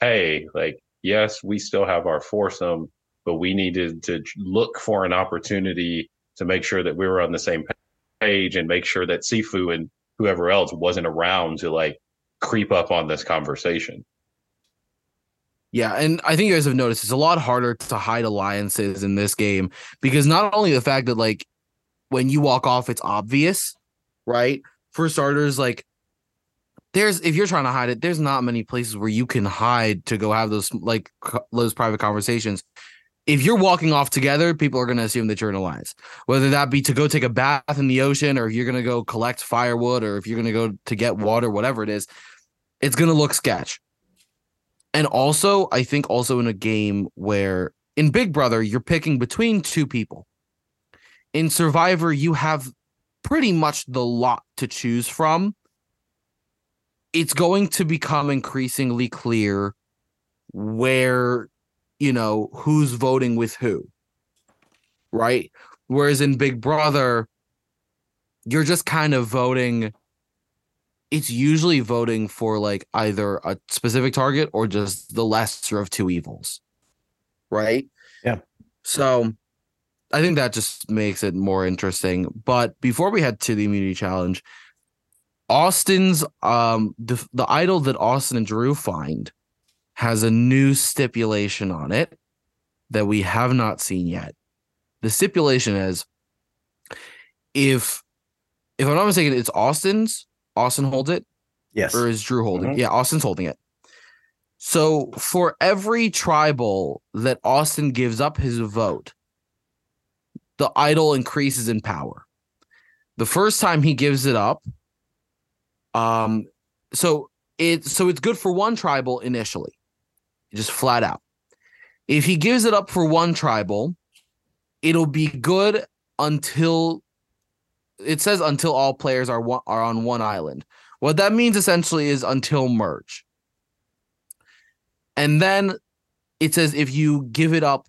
C: hey, like, yes, we still have our foursome, but we needed to look for an opportunity to make sure that we were on the same page and make sure that Sifu and whoever else wasn't around to like creep up on this conversation.
A: Yeah, and I think you guys have noticed it's a lot harder to hide alliances in this game because not only the fact that like when you walk off it's obvious, right? For starters, like there's if you're trying to hide it, there's not many places where you can hide to go have those like those private conversations if you're walking off together, people are going to assume that you're in alliance. Whether that be to go take a bath in the ocean, or if you're going to go collect firewood, or if you're going to go to get water, whatever it is, it's going to look sketch. And also, I think also in a game where in Big Brother you're picking between two people. In Survivor, you have pretty much the lot to choose from. It's going to become increasingly clear where you know, who's voting with who. Right? Whereas in Big Brother, you're just kind of voting it's usually voting for like either a specific target or just the lesser of two evils. Right?
B: Yeah.
A: So I think that just makes it more interesting. But before we head to the immunity challenge, Austin's um the the idol that Austin and Drew find has a new stipulation on it that we have not seen yet. The stipulation is if if I'm not mistaken, it's Austin's. Austin holds it.
B: Yes.
A: Or is Drew holding? Mm-hmm. Yeah, Austin's holding it. So for every tribal that Austin gives up his vote, the idol increases in power. The first time he gives it up, um, so it so it's good for one tribal initially just flat out. If he gives it up for one tribal, it'll be good until it says until all players are one, are on one island. What that means essentially is until merge. And then it says if you give it up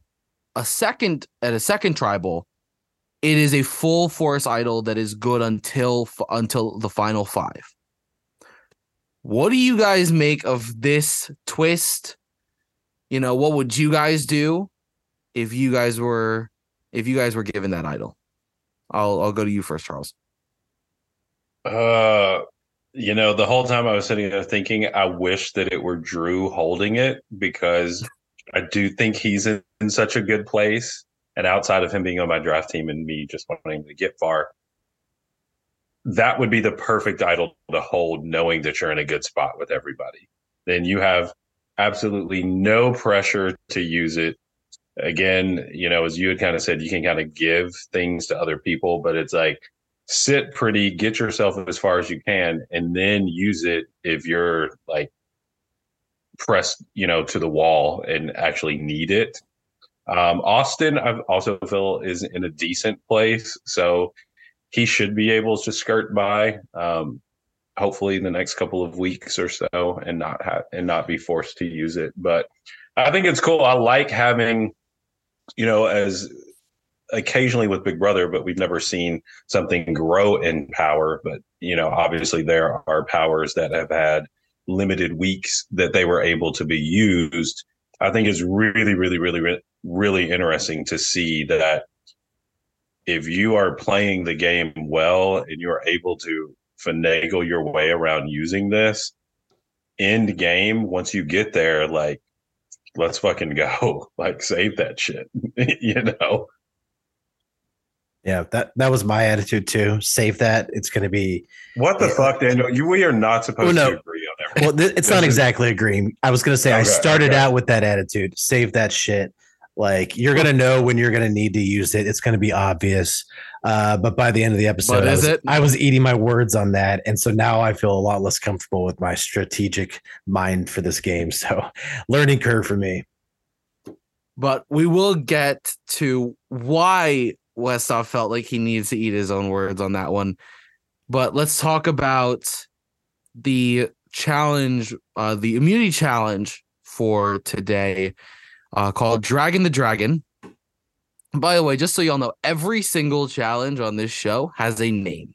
A: a second at a second tribal, it is a full force idol that is good until until the final 5. What do you guys make of this twist you know, what would you guys do if you guys were if you guys were given that idol? I'll I'll go to you first, Charles.
C: Uh you know, the whole time I was sitting there thinking, I wish that it were Drew holding it because I do think he's in, in such a good place. And outside of him being on my draft team and me just wanting to get far, that would be the perfect idol to hold, knowing that you're in a good spot with everybody. Then you have absolutely no pressure to use it. Again, you know, as you had kind of said, you can kind of give things to other people, but it's like sit pretty, get yourself as far as you can, and then use it if you're like pressed, you know, to the wall and actually need it. Um, Austin, I also feel is in a decent place, so he should be able to skirt by. Um, hopefully in the next couple of weeks or so and not have and not be forced to use it. But i think it's cool. I like having you know as occasionally with big brother but we've never seen something grow in power. But you know obviously there are powers that have had limited weeks that they were able to be used. I think it's really really really really interesting to see that if you are playing the game well and you're able to finagle your way around using this end game once you get there like let's fucking go. Like save that shit you know?
B: Yeah that that was my attitude too. Save that. It's going to be
C: what the yeah. fuck daniel? You we are not supposed to agree on
B: everything well th- it's not exactly agreeing. I was going to say okay, i started okay. out with that attitude. Save that shit like you're going to know when you're going to need to use it it's going to be obvious uh, but by the end of the episode, I was, I was, eating my words on that. And so now I feel a lot less comfortable with my strategic mind for this game. So learning curve for me.
A: but we will get to why Westhoff felt like he needs to eat his own words on that one. But let's talk about the challenge, uh, the immunity challenge for today, uh, called Dragon the Dragon. By the way, just so y'all know, every single challenge on this show has a name.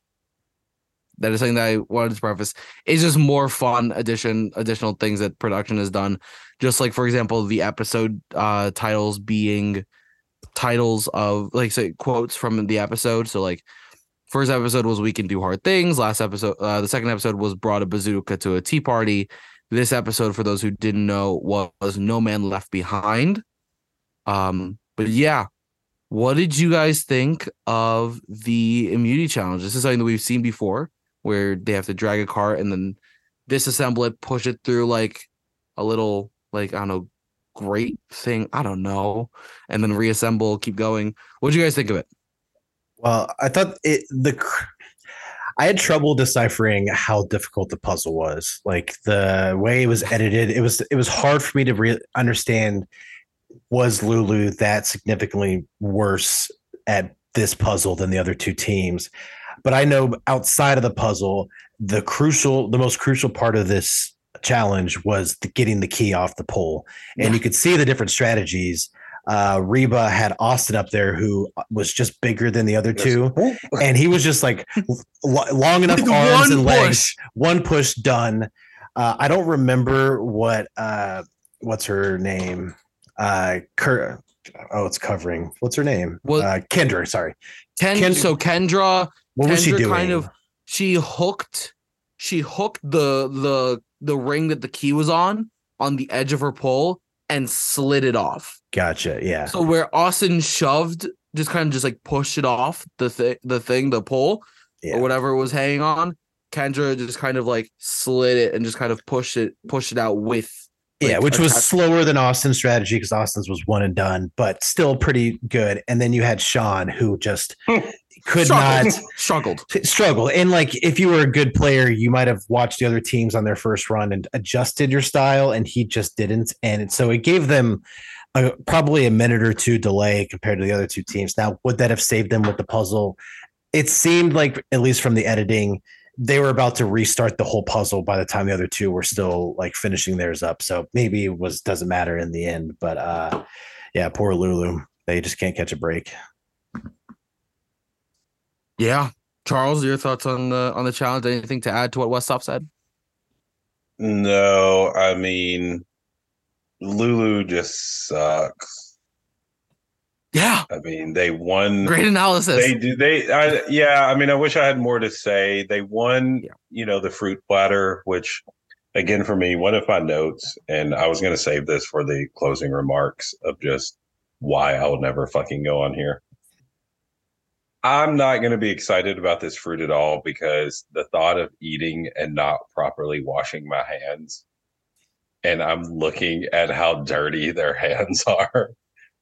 A: That is something that I wanted to preface. It's just more fun addition, additional things that production has done. Just like, for example, the episode uh titles being titles of like say quotes from the episode. So like first episode was we can do hard things. Last episode, uh, the second episode was brought a bazooka to a tea party. This episode, for those who didn't know, was No Man Left Behind. Um, but yeah, what did you guys think of the immunity challenge? This is something that we've seen before, where they have to drag a cart and then disassemble it, push it through like a little, like I don't know, great thing. I don't know, and then reassemble, keep going. What do you guys think of it?
B: Well, I thought it the I had trouble deciphering how difficult the puzzle was. Like the way it was edited, it was it was hard for me to re- understand was Lulu that significantly worse at this puzzle than the other two teams. But I know outside of the puzzle, the crucial the most crucial part of this challenge was the, getting the key off the pole. And yeah. you could see the different strategies uh, Reba had Austin up there, who was just bigger than the other two, and he was just like long enough With arms and legs, push. one push done. Uh, I don't remember what uh, what's her name. Uh, Kurt, oh, it's covering. What's her name? Well, uh, Kendra. Sorry,
A: Ken, Kendra. So Kendra,
B: what Kendra was she doing?
A: Kind of, she hooked. She hooked the the the ring that the key was on on the edge of her pole and slid it off.
B: Gotcha. Yeah.
A: So where Austin shoved, just kind of just like pushed it off the thing, the thing, the pole, yeah. or whatever it was hanging on. Kendra just kind of like slid it and just kind of pushed it, pushed it out with.
B: Like, yeah, which was slower than Austin's strategy because Austin's was one and done, but still pretty good. And then you had Sean who just could struggled. not
A: struggled.
B: Struggled and like if you were a good player you might have watched the other teams on their first run and adjusted your style and he just didn't. And so it gave them a, probably a minute or two delay compared to the other two teams. Now would that have saved them with the puzzle? It seemed like at least from the editing they were about to restart the whole puzzle by the time the other two were still like finishing theirs up. So maybe it was doesn't matter in the end but uh yeah poor lulu. They just can't catch a break
A: yeah, Charles, your thoughts on the on the challenge? Anything to add to what Westhoff said?
C: No, I mean, Lulu just sucks.
A: Yeah,
C: I mean they won.
A: Great analysis.
C: They do. They, I, yeah. I mean, I wish I had more to say. They won. Yeah. You know, the fruit platter, which again for me, one of my notes, and I was going to save this for the closing remarks of just why I will never fucking go on here. I'm not going to be excited about this fruit at all because the thought of eating and not properly washing my hands, and I'm looking at how dirty their hands are,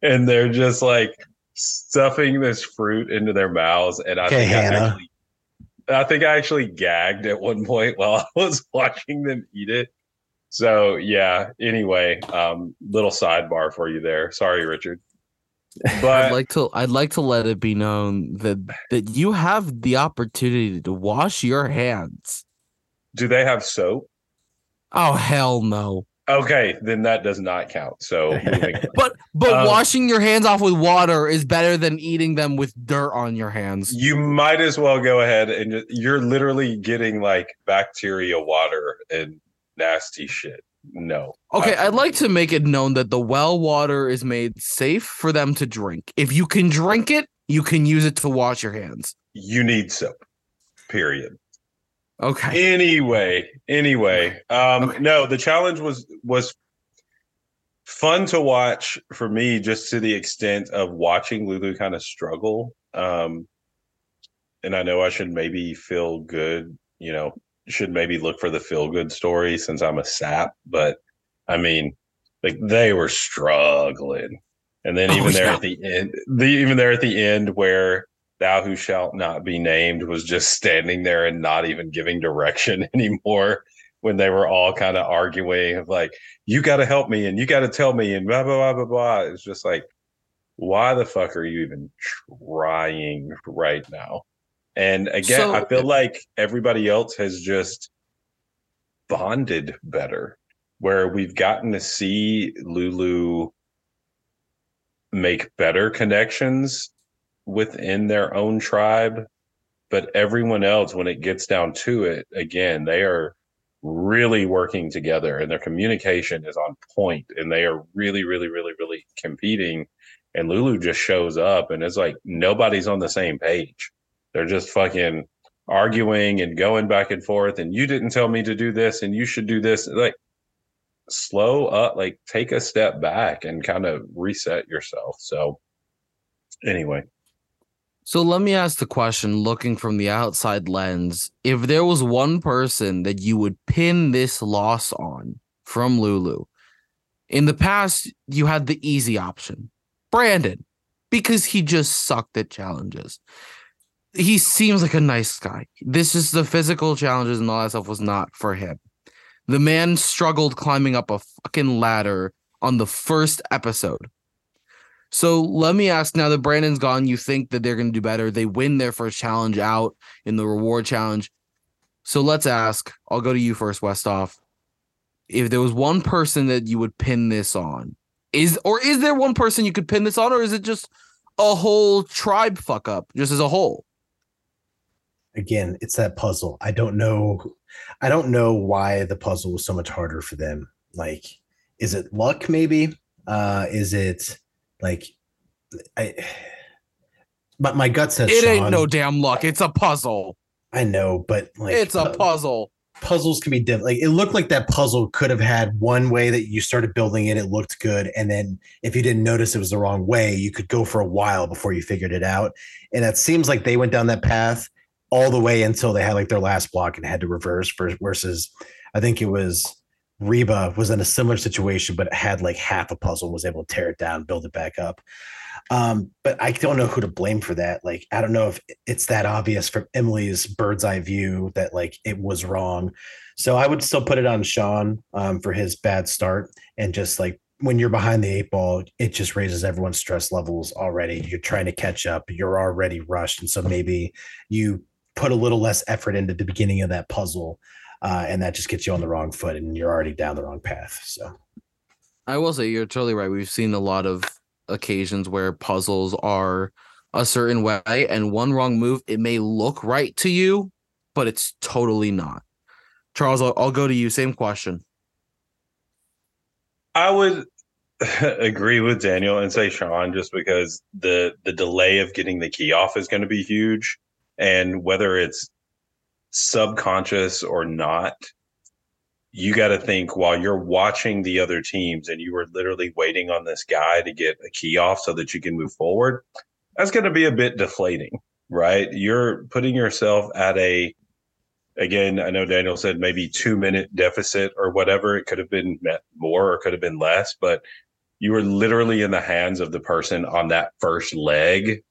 C: and they're just like stuffing this fruit into their mouths, and I okay, think Hannah. I actually, I think I actually gagged at one point while I was watching them eat it. So yeah. Anyway, um, little sidebar for you there. Sorry, Richard.
A: But I'd like to I'd like to let it be known that that you have the opportunity to wash your hands.
C: Do they have soap?
A: Oh hell no.
C: Okay, then that does not count. So
A: But but um, washing your hands off with water is better than eating them with dirt on your hands.
C: You might as well go ahead and you're literally getting like bacteria water and nasty shit no.
A: Okay, I'd like to make it known that the well water is made safe for them to drink. If you can drink it, you can use it to wash your hands.
C: You need soap. Period.
A: Okay.
C: Anyway, anyway, um okay. no, the challenge was was fun to watch for me just to the extent of watching Lulu kind of struggle. Um and I know I should maybe feel good, you know, should maybe look for the feel good story since I'm a sap. But I mean, like they were struggling. And then oh, even oh, there yeah. at the end, the, even there at the end where thou who shalt not be named was just standing there and not even giving direction anymore when they were all kind of arguing of like, you got to help me and you got to tell me and blah blah blah blah blah. It's just like, why the fuck are you even trying right now? And again, so, I feel like everybody else has just bonded better, where we've gotten to see Lulu make better connections within their own tribe. But everyone else, when it gets down to it, again, they are really working together and their communication is on point and they are really, really, really, really competing. And Lulu just shows up and it's like nobody's on the same page. They're just fucking arguing and going back and forth. And you didn't tell me to do this, and you should do this. Like, slow up, like, take a step back and kind of reset yourself. So, anyway.
A: So let me ask the question looking from the outside lens. If there was one person that you would pin this loss on from Lulu, in the past, you had the easy option Brandon, because he just sucked at challenges he seems like a nice guy. This is the physical challenges and all that stuff was not for him. The man struggled climbing up a fucking ladder on the first episode. So let me ask now that Brandon's gone, you think that they're going to do better. They win their first challenge out in the reward challenge. So let's ask. I'll go to you first, Westhoff. If there was one person that you would pin this on, is or is there one person you could pin this on, or is it just a whole tribe fuck up, just as a whole?
B: Again, it's that puzzle. I don't know. I don't know why the puzzle was so much harder for them. Like, is it luck? Maybe. Uh, is it like I? But my gut says
A: it
B: Sean,
A: ain't no damn luck. It's a puzzle.
B: I know, but like
A: it's a puzzle.
B: Puzzles can be different. Like it looked like that puzzle could have had one way that you started building it, it looked good, and then if you didn't notice it was the wrong way, you could go for a while before you figured it out. And it seems like they went down that path all the way until they had like their last block and had to reverse versus I think it was Reba was in a similar situation, but it had like half a puzzle, was able to tear it down, build it back up. Um, but I don't know who to blame for that. Like, I don't know if it's that obvious from Emily's bird's eye view that like it was wrong. So I would still put it on Sean um, for his bad start and just like when you're behind the eight ball, it just raises everyone's stress levels already. You're trying to catch up, you're already rushed. And so maybe you put a little less effort into the beginning of that puzzle, uh, and that just gets you on the wrong foot, and you're already down the wrong path. So,
A: I will say you're totally right. We've seen a lot of occasions where puzzles are a certain way, and one wrong move, it may look right to you, but it's totally not. Charles, I'll, I'll go to you. Same question.
C: I would agree with Daniel and say Sean just because the the delay of getting the key off is going to be huge and whether it's subconscious or not you got to think while you're watching the other teams and you are literally waiting on this guy to get a key off so that you can move forward that's going to be a bit deflating right? You're putting yourself at a again i know daniel said maybe two minute deficit or whatever. It could have been more or could have been less but you were literally in the hands of the person on that first leg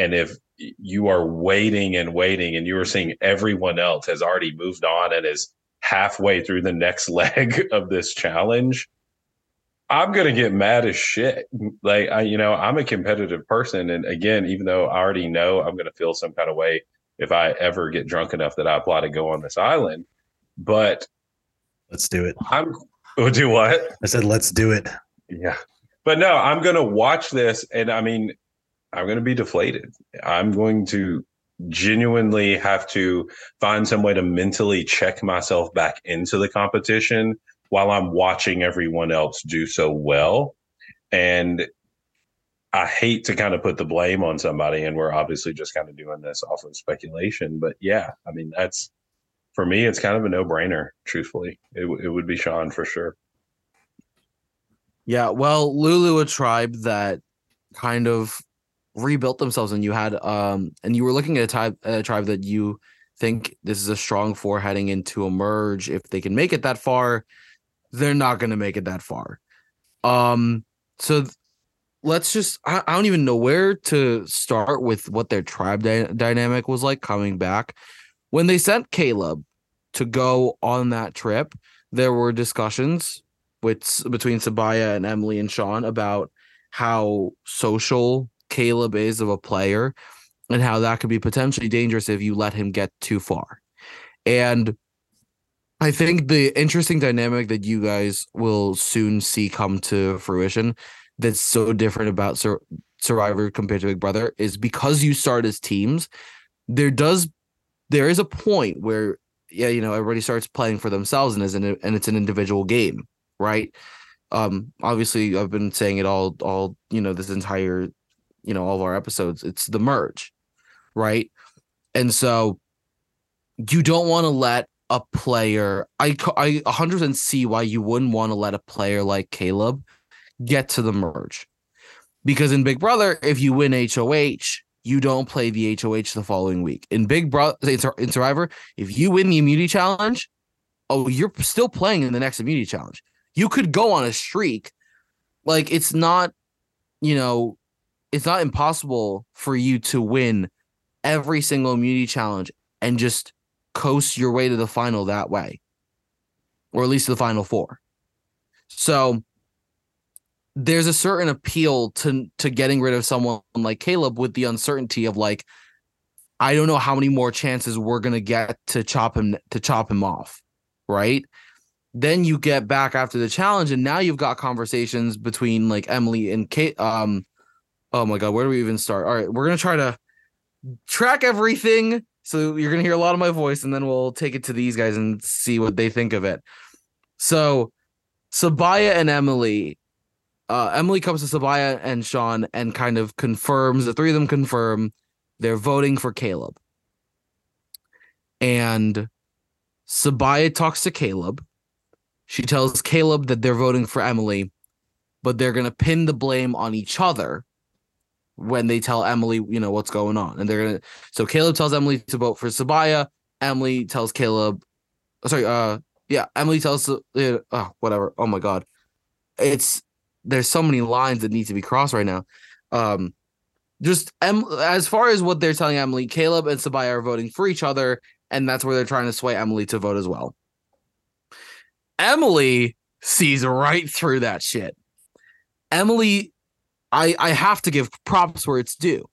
C: and if you are waiting and waiting and you are seeing everyone else has already moved on and is halfway through the next leg of this challenge i'm going to get mad as shit. Like i you know i'm a competitive person and again even though i already know i'm going to feel some kind of way if i ever get drunk enough that i apply to go on this island but
B: let's do it.
C: I'm we'll do what?
B: I said let's do it.
C: Yeah. But no i'm going to watch this and i mean I'm going to be deflated. I'm going to genuinely have to find some way to mentally check myself back into the competition while I'm watching everyone else do so well. And I hate to kind of put the blame on somebody, and we're obviously just kind of doing this off of speculation. But yeah, I mean, that's for me, it's kind of a no brainer, truthfully. It, it would be Sean for sure.
A: Yeah, well, Lulu, a tribe that kind of rebuilt themselves and you had um and you were looking at a tribe a tribe that you think this is a strong four heading into a merge. If they can make it that far they're not going to make it that far. Um so th- let's just I, I, don't even know where to start with what their tribe dy- dynamic was like coming back. When they sent Kaleb to go on that trip, there were discussions with between Sabiyah and Emily and Sean about how social Kaleb is of a player and how that could be potentially dangerous if you let him get too far. And I think the interesting dynamic that you guys will soon see come to fruition that's so different about Sur- Survivor compared to Big Brother is because you start as teams, there does there is a point where yeah, you know, everybody starts playing for themselves and is an and it's an individual game, right? Um obviously I've been saying it all all, you know, this entire, you know, all of our episodes. It's the merge, right? And so you don't want to let a player I I 100% see why you wouldn't want to let a player like Kaleb get to the merge. Because in Big Brother, if you win HOH, you don't play the HOH the following week. In Big Brother, in Survivor, if you win the immunity challenge, oh, you're still playing in the next immunity challenge. You could go on a streak. Like it's not, you know, it's not impossible for you to win every single immunity challenge and just coast your way to the final that way, or at least the final four. So there's a certain appeal to to getting rid of someone like Kaleb with the uncertainty of like I don't know how many more chances we're gonna get to chop him to chop him off, right? Then you get back after the challenge, and now you've got conversations between like Emily and Kate. Um, oh my god, where do we even start? All right, we're gonna try to track everything. So you're gonna hear a lot of my voice, and then we'll take it to these guys and see what they think of it. So Sabiyah and Emily uh, Emily comes to Sabiyah and Sean and kind of confirms the three of them confirm they're voting for Kaleb. And Sabiyah talks to Kaleb. She tells Kaleb that they're voting for Emily, but they're going to pin the blame on each other when they tell Emily, you know, what's going on. And they're to, so Kaleb tells Emily to vote for Sabiyah. Emily tells Kaleb, sorry, uh, yeah, Emily tells, uh, oh, whatever. Oh my God. It's, there's so many lines that need to be crossed right now. Um, just em- as far as what they're telling Emily, Kaleb and Sabiyah are voting for each other, and that's where they're trying to sway Emily to vote as well. Emily sees right through that shit. Emily, I I have to give props where it's due.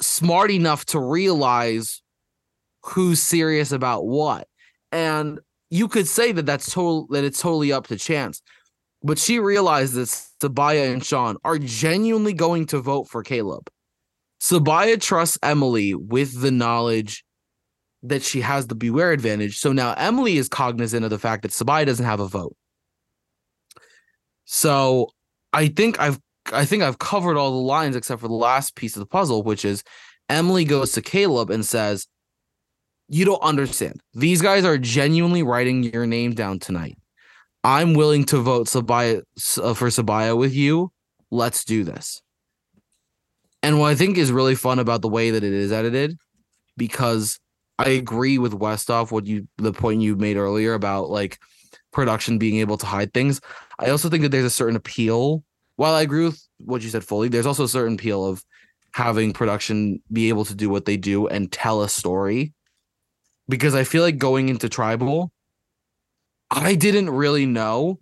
A: Smart enough to realize who's serious about what, and you could say that that's total that it's totally up to chance. But she realizes Sabiyah and Sean are genuinely going to vote for Kaleb. Sabiyah trusts Emily with the knowledge that she has the beware advantage. So now Emily is cognizant of the fact that Sabiyah doesn't have a vote. So I think I've I think I've covered all the lines except for the last piece of the puzzle, which is Emily goes to Kaleb and says, You don't understand. These guys are genuinely writing your name down tonight. I'm willing to vote Sabiyah uh, for Sabiyah with you. Let's do this. And what I think is really fun about the way that it is edited, because I agree with Westhoff, what you the point you made earlier about like production being able to hide things. I also think that there's a certain appeal. While I agree with what you said fully, there's also a certain appeal of having production be able to do what they do and tell a story. Because I feel like going into tribal, I didn't really know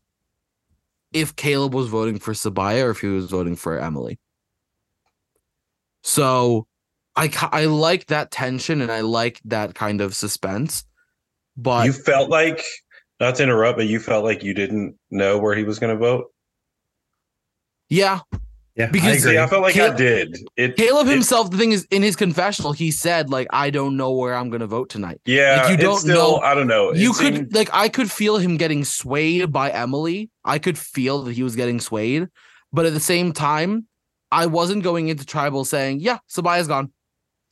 A: if Kaleb was voting for Sabiyah or if he was voting for Emily. So I I like that tension and I like that kind of suspense. But
C: you felt like not to interrupt, but you felt like you didn't know where he was going to vote.
A: Yeah,
B: yeah,
C: because I, I felt like Kaleb, I did.
A: It, Kaleb it, himself, the thing is, in his confessional, he said like, "I don't know where I'm going to vote tonight."
C: Yeah,
A: like, you don't
C: still,
A: know.
C: I don't know.
A: You it could like, I could feel him getting swayed by Emily. I could feel that he was getting swayed, but at the same time, I wasn't going into tribal saying, "Yeah, Sabiyah's gone."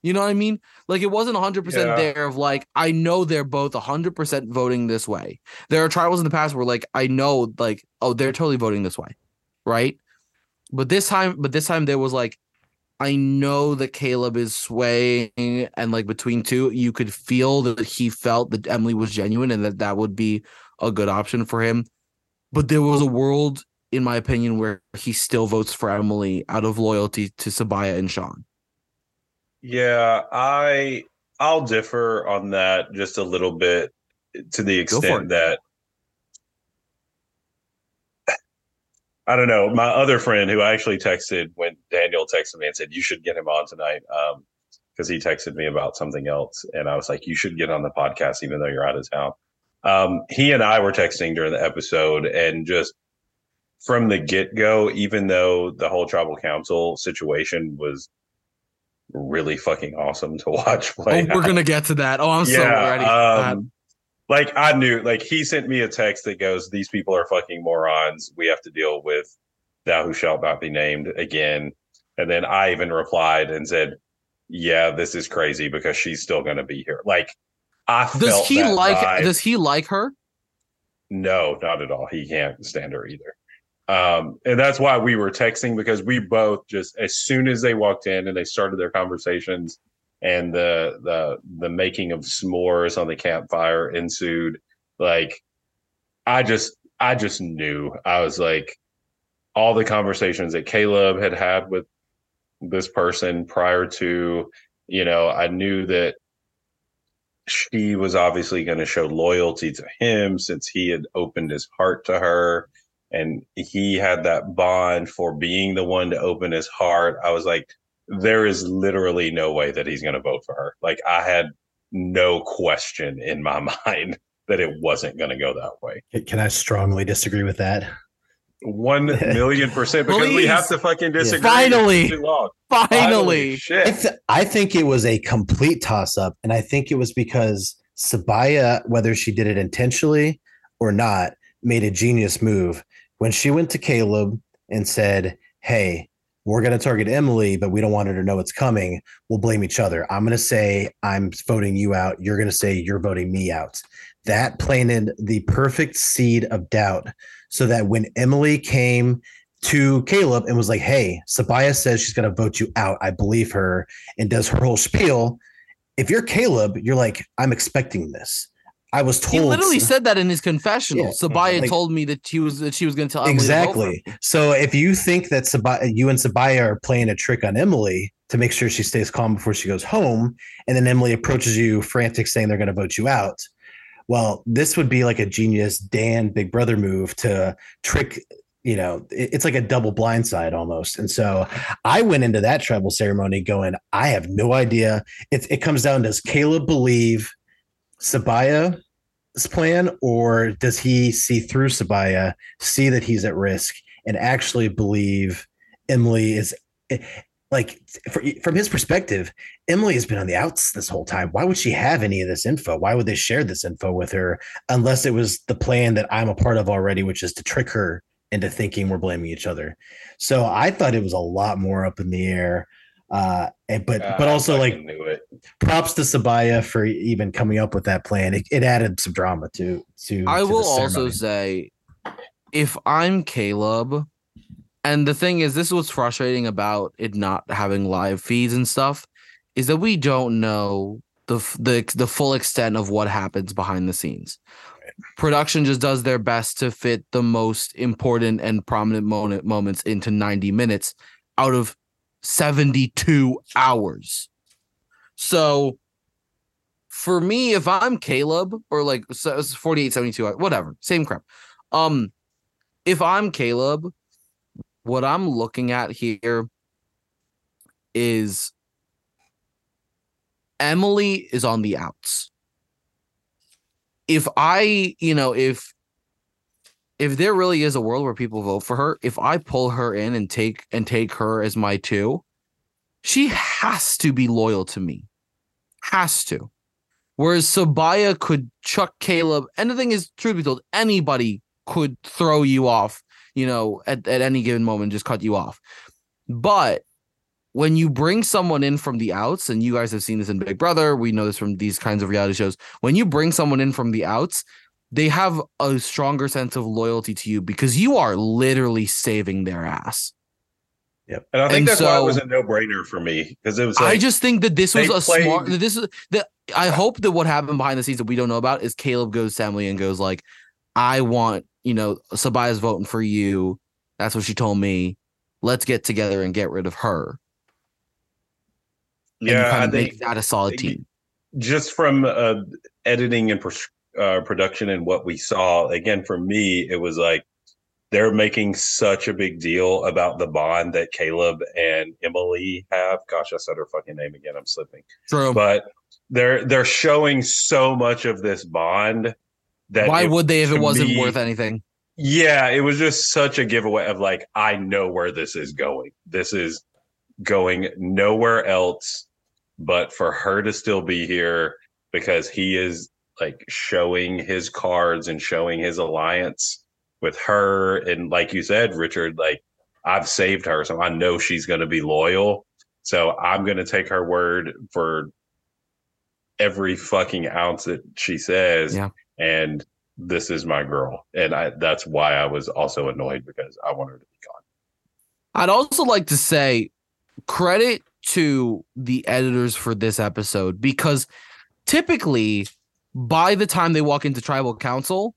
A: You know what I mean? Like it wasn't 100% yeah. there of like I know they're both 100% voting this way. There are tribals in the past where like I know like oh they're totally voting this way. Right? But this time, but this time there was like, I know that Kaleb is swaying, and like between two, you could feel that he felt that Emily was genuine and that that would be a good option for him. But there was a world, in my opinion, where he still votes for Emily out of loyalty to Sabiyah and Sean.
C: Yeah, I I'll differ on that just a little bit. to the extent that I don't know. My other friend who I actually texted when Daniel texted me and said, You should get him on tonight. Um, because he texted me about something else. And I was like, You should get on the podcast, even though you're out of town. Um, he and I were texting during the episode and just from the get go, even though the whole tribal council situation was really fucking awesome to watch
A: Oh, we're
C: out.
A: gonna get to that. Oh, I'm so ready. For that.
C: um, like I knew, like he sent me a text that goes, "These people are fucking morons. We have to deal with thou who shalt not be named again." And then I even replied and said, "Yeah, this is crazy because she's still going to be here." Like I
A: Does he like?
C: vibe.
A: Does he like her?
C: No, not at all. He can't stand her either. Um, and that's why we were texting because we both just as soon as they walked in and they started their conversations and the the the making of s'mores on the campfire ensued, like I just I just knew. I was like all the conversations that Kaleb had had with this person prior to, you know, I knew that she was obviously going to show loyalty to him since he had opened his heart to her and he had that bond for being the one to open his heart. I was like, there is literally no way that he's going to vote for her. Like, I had no question in my mind that it wasn't going to go that way.
B: Can I strongly disagree with that?
C: One million percent because we have to fucking disagree.
A: Finally.
C: It's too long.
A: Finally,
C: shit.
B: I, th- I think it was a complete toss up, and I think it was because Sabiyah, whether she did it intentionally or not, made a genius move when she went to Kaleb and said, "Hey, we're going to target Emily, but we don't want her to know it's coming. We'll blame each other. I'm going to say I'm voting you out. You're going to say you're voting me out." That planted the perfect seed of doubt, so that when Emily came to Kaleb and was like, Hey, Sabiyah says she's going to vote you out. I believe her and does her whole spiel. If you're Kaleb, you're like, I'm expecting this. I was told
A: he literally said that in his confessional.
B: Yeah,
A: Sabiyah
B: like-
A: told me that she was that she was going to tell Emily to vote for him.
B: exactly. So if you think that Sabiyah, you and Sabiyah are playing a trick on Emily to make sure she stays calm before she goes home, and then Emily approaches you frantic saying they're going to vote you out. Well, this would be like a genius Dan Big Brother move to trick. You know, it's like a double blindside almost. And so I went into that tribal ceremony going, I have no idea. It, it comes down does Kaleb believe Sabiyah's plan, or does he see through Sabiyah, see that he's at risk, and actually believe Emily is like for, from his perspective, Emily has been on the outs this whole time. Why would she have any of this info? Why would they share this info with her unless it was the plan that I'm a part of already, which is to trick her into thinking we're blaming each other. So I thought it was a lot more up in the air. Uh, and, but but also like
C: fucking knew it.
B: props to Sabiyah for even coming up with that plan. It, it added some drama to to.
A: I
B: to the
A: will also say, if I'm Kaleb, and the thing is, this is what's frustrating about it not having live feeds and stuff, is that we don't know the the the full extent of what happens behind the scenes. Production just does their best to fit the most important and prominent moment, moments into 90 minutes out of 72 hours. So for me, if I'm Kaleb or like so 48, 72, whatever, same crap. Um, if I'm Kaleb, what I'm looking at here is Emily is on the outs. If I, you know, if if there really is a world where people vote for her, if I pull her in and take and take her as my two, she has to be loyal to me. Has to. Whereas Sabiyah could chuck Kaleb, and the thing is, truth be told, anybody could throw you off, you know, at, at any given moment, just cut you off. But when you bring someone in from the outs, and you guys have seen this in Big Brother, we know this from these kinds of reality shows. When you bring someone in from the outs, they have a stronger sense of loyalty to you because you are literally saving their ass.
C: And I think
A: And
C: that's why it was a no brainer for me because it was like,
A: I just think that this was a smart.
C: played-
A: That this is that. I hope that what happened behind the scenes that we don't know about is Kaleb goes to Emily and goes like, "I want you know Sabiyah's voting for you. That's what she told me. Let's get together and get rid of her. And
C: yeah,
A: kind
C: I
A: of
C: think
A: make that a solid team.
C: just from a editing and pers- uh, production and what we saw, again, for me, it was like they're making such a big deal about the bond that Kaleb and Emily have. Gosh, I said her fucking name again. I'm slipping.
A: True.
C: But they're they're showing so much of this bond that
A: Why
C: it-
A: would they if it wasn't
C: me-
A: worth anything?
C: Yeah, it was just such a giveaway of like, I know where this is going. This is going nowhere else but for her to still be here because he is like showing his cards and showing his alliance with her. And like you said, Richard, like I've saved her, so I know she's going to be loyal. So I'm going to take her word for every fucking ounce that she says.
A: Yeah.
C: And this is my girl. And I that's why I was also annoyed because I want her to be gone.
A: I'd also like to say credit to the editors for this episode because typically by the time they walk into tribal council,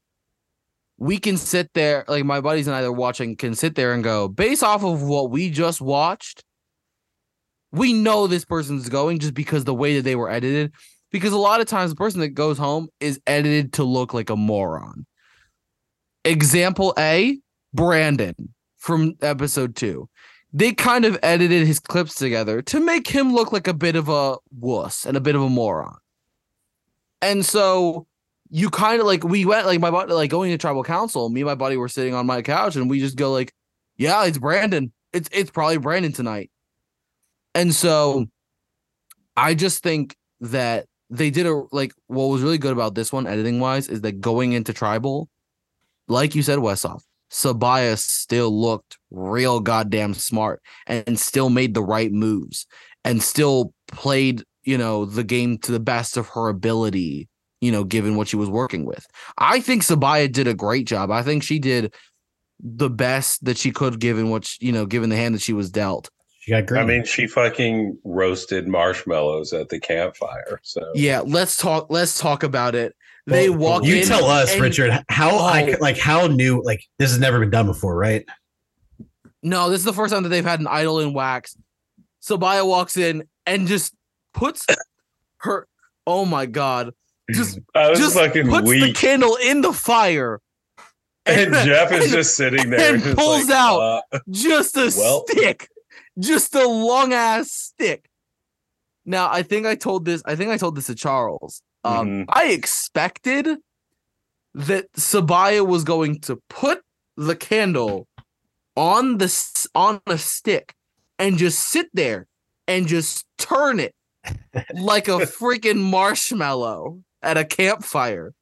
A: we can sit there, like my buddies and I that are watching can sit there and go, based off of what we just watched, we know this person's going just because the way that they were edited. Because a lot of times the person that goes home is edited to look like a moron. Example A, Brandon from episode two. They kind of edited his clips together to make him look like a bit of a wuss and a bit of a moron. And so you kind of like we went like my buddy like going to tribal council. Me and my buddy were sitting on my couch and we just go like, "Yeah, it's Brandon. It's it's probably Brandon tonight." And so I just think that they did a like what was really good about this one editing wise is that going into tribal, like you said, Westhoff, Sabiyah still looked real goddamn smart and still made the right moves and still played, you know, the game to the best of her ability, you know, given what she was working with. I think Sabiyah did a great job. I think she did the best that she could given what she, you know, given the hand that she was dealt.
B: She got green.
C: I mean, she fucking roasted marshmallows at the campfire. So
A: Yeah, let's talk let's talk about it. They
B: Well,
A: walk
B: You
A: in
B: tell us,
A: and-
B: Richard, how
A: Oh.
B: I like how new like this has never been done before, right?
A: No, this is the first time that they've had an idol in wax. Sabiyah walks in and just puts her. Oh my god! Just
C: I was
A: just
C: fucking
A: puts the candle in the fire,
C: and Jeff is
A: and
C: just sitting there
A: and pulls
C: like,
A: out-
C: uh,
A: just a
C: Well.
A: stick, just a long ass stick. Now, I think I told this. I think I told this to Charles. Um,
C: Mhm.
A: I expected that Sabiyah was going to put the candle on the on a stick and just sit there and just turn it like a freaking marshmallow at a campfire.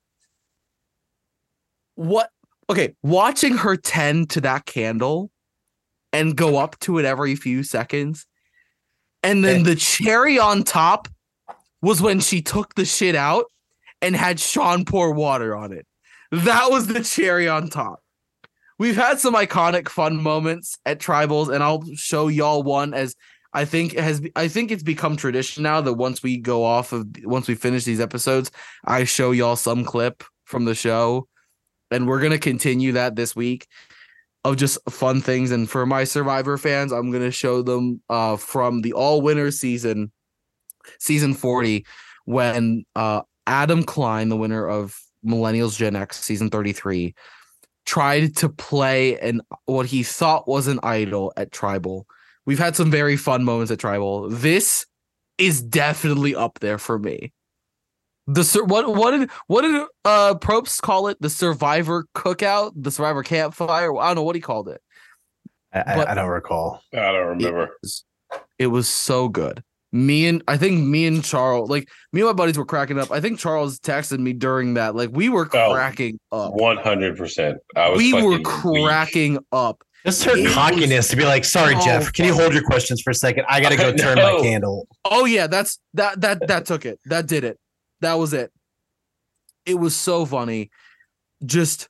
A: What? Okay, watching her tend to that candle and go up to it every few seconds, and then the cherry on top was when she took the shit out and had Sean pour water on it. That was the cherry on top. We've had some iconic fun moments at tribals, and I'll show y'all one as I think it has. I think it's become tradition now that once we go off of once we finish these episodes, I show y'all some clip from the show, and we're gonna continue that this week of just fun things. And for my Survivor fans, I'm gonna show them uh from the All Winners season, season 40, when uh Adam Klein, the winner of Millennials Gen X season 33, tried to play an what he thought was an idol at Tribal. We've had some very fun moments at Tribal. This is definitely up there for me. The sur- what what did what did uh Probst call it? The Survivor Cookout, the Survivor Campfire. I don't know what he called it.
B: I, I- I don't recall.
C: I don't remember.
A: It was, it was so good. Me and I think me and Charles, like me and my buddies were cracking up. I think Charles texted me during that. Like we were
C: Oh,
A: cracking up.
C: One hundred percent. I was.
A: We were
C: fucking weak.
A: cracking up.
B: Just her
A: It was
B: cockiness to be like, sorry,
A: so
B: Jeff, can you hold your questions for a second? I gotta go turn my candle.
A: Oh yeah, that's that that that took it. That did it. That was it. It was so funny. Just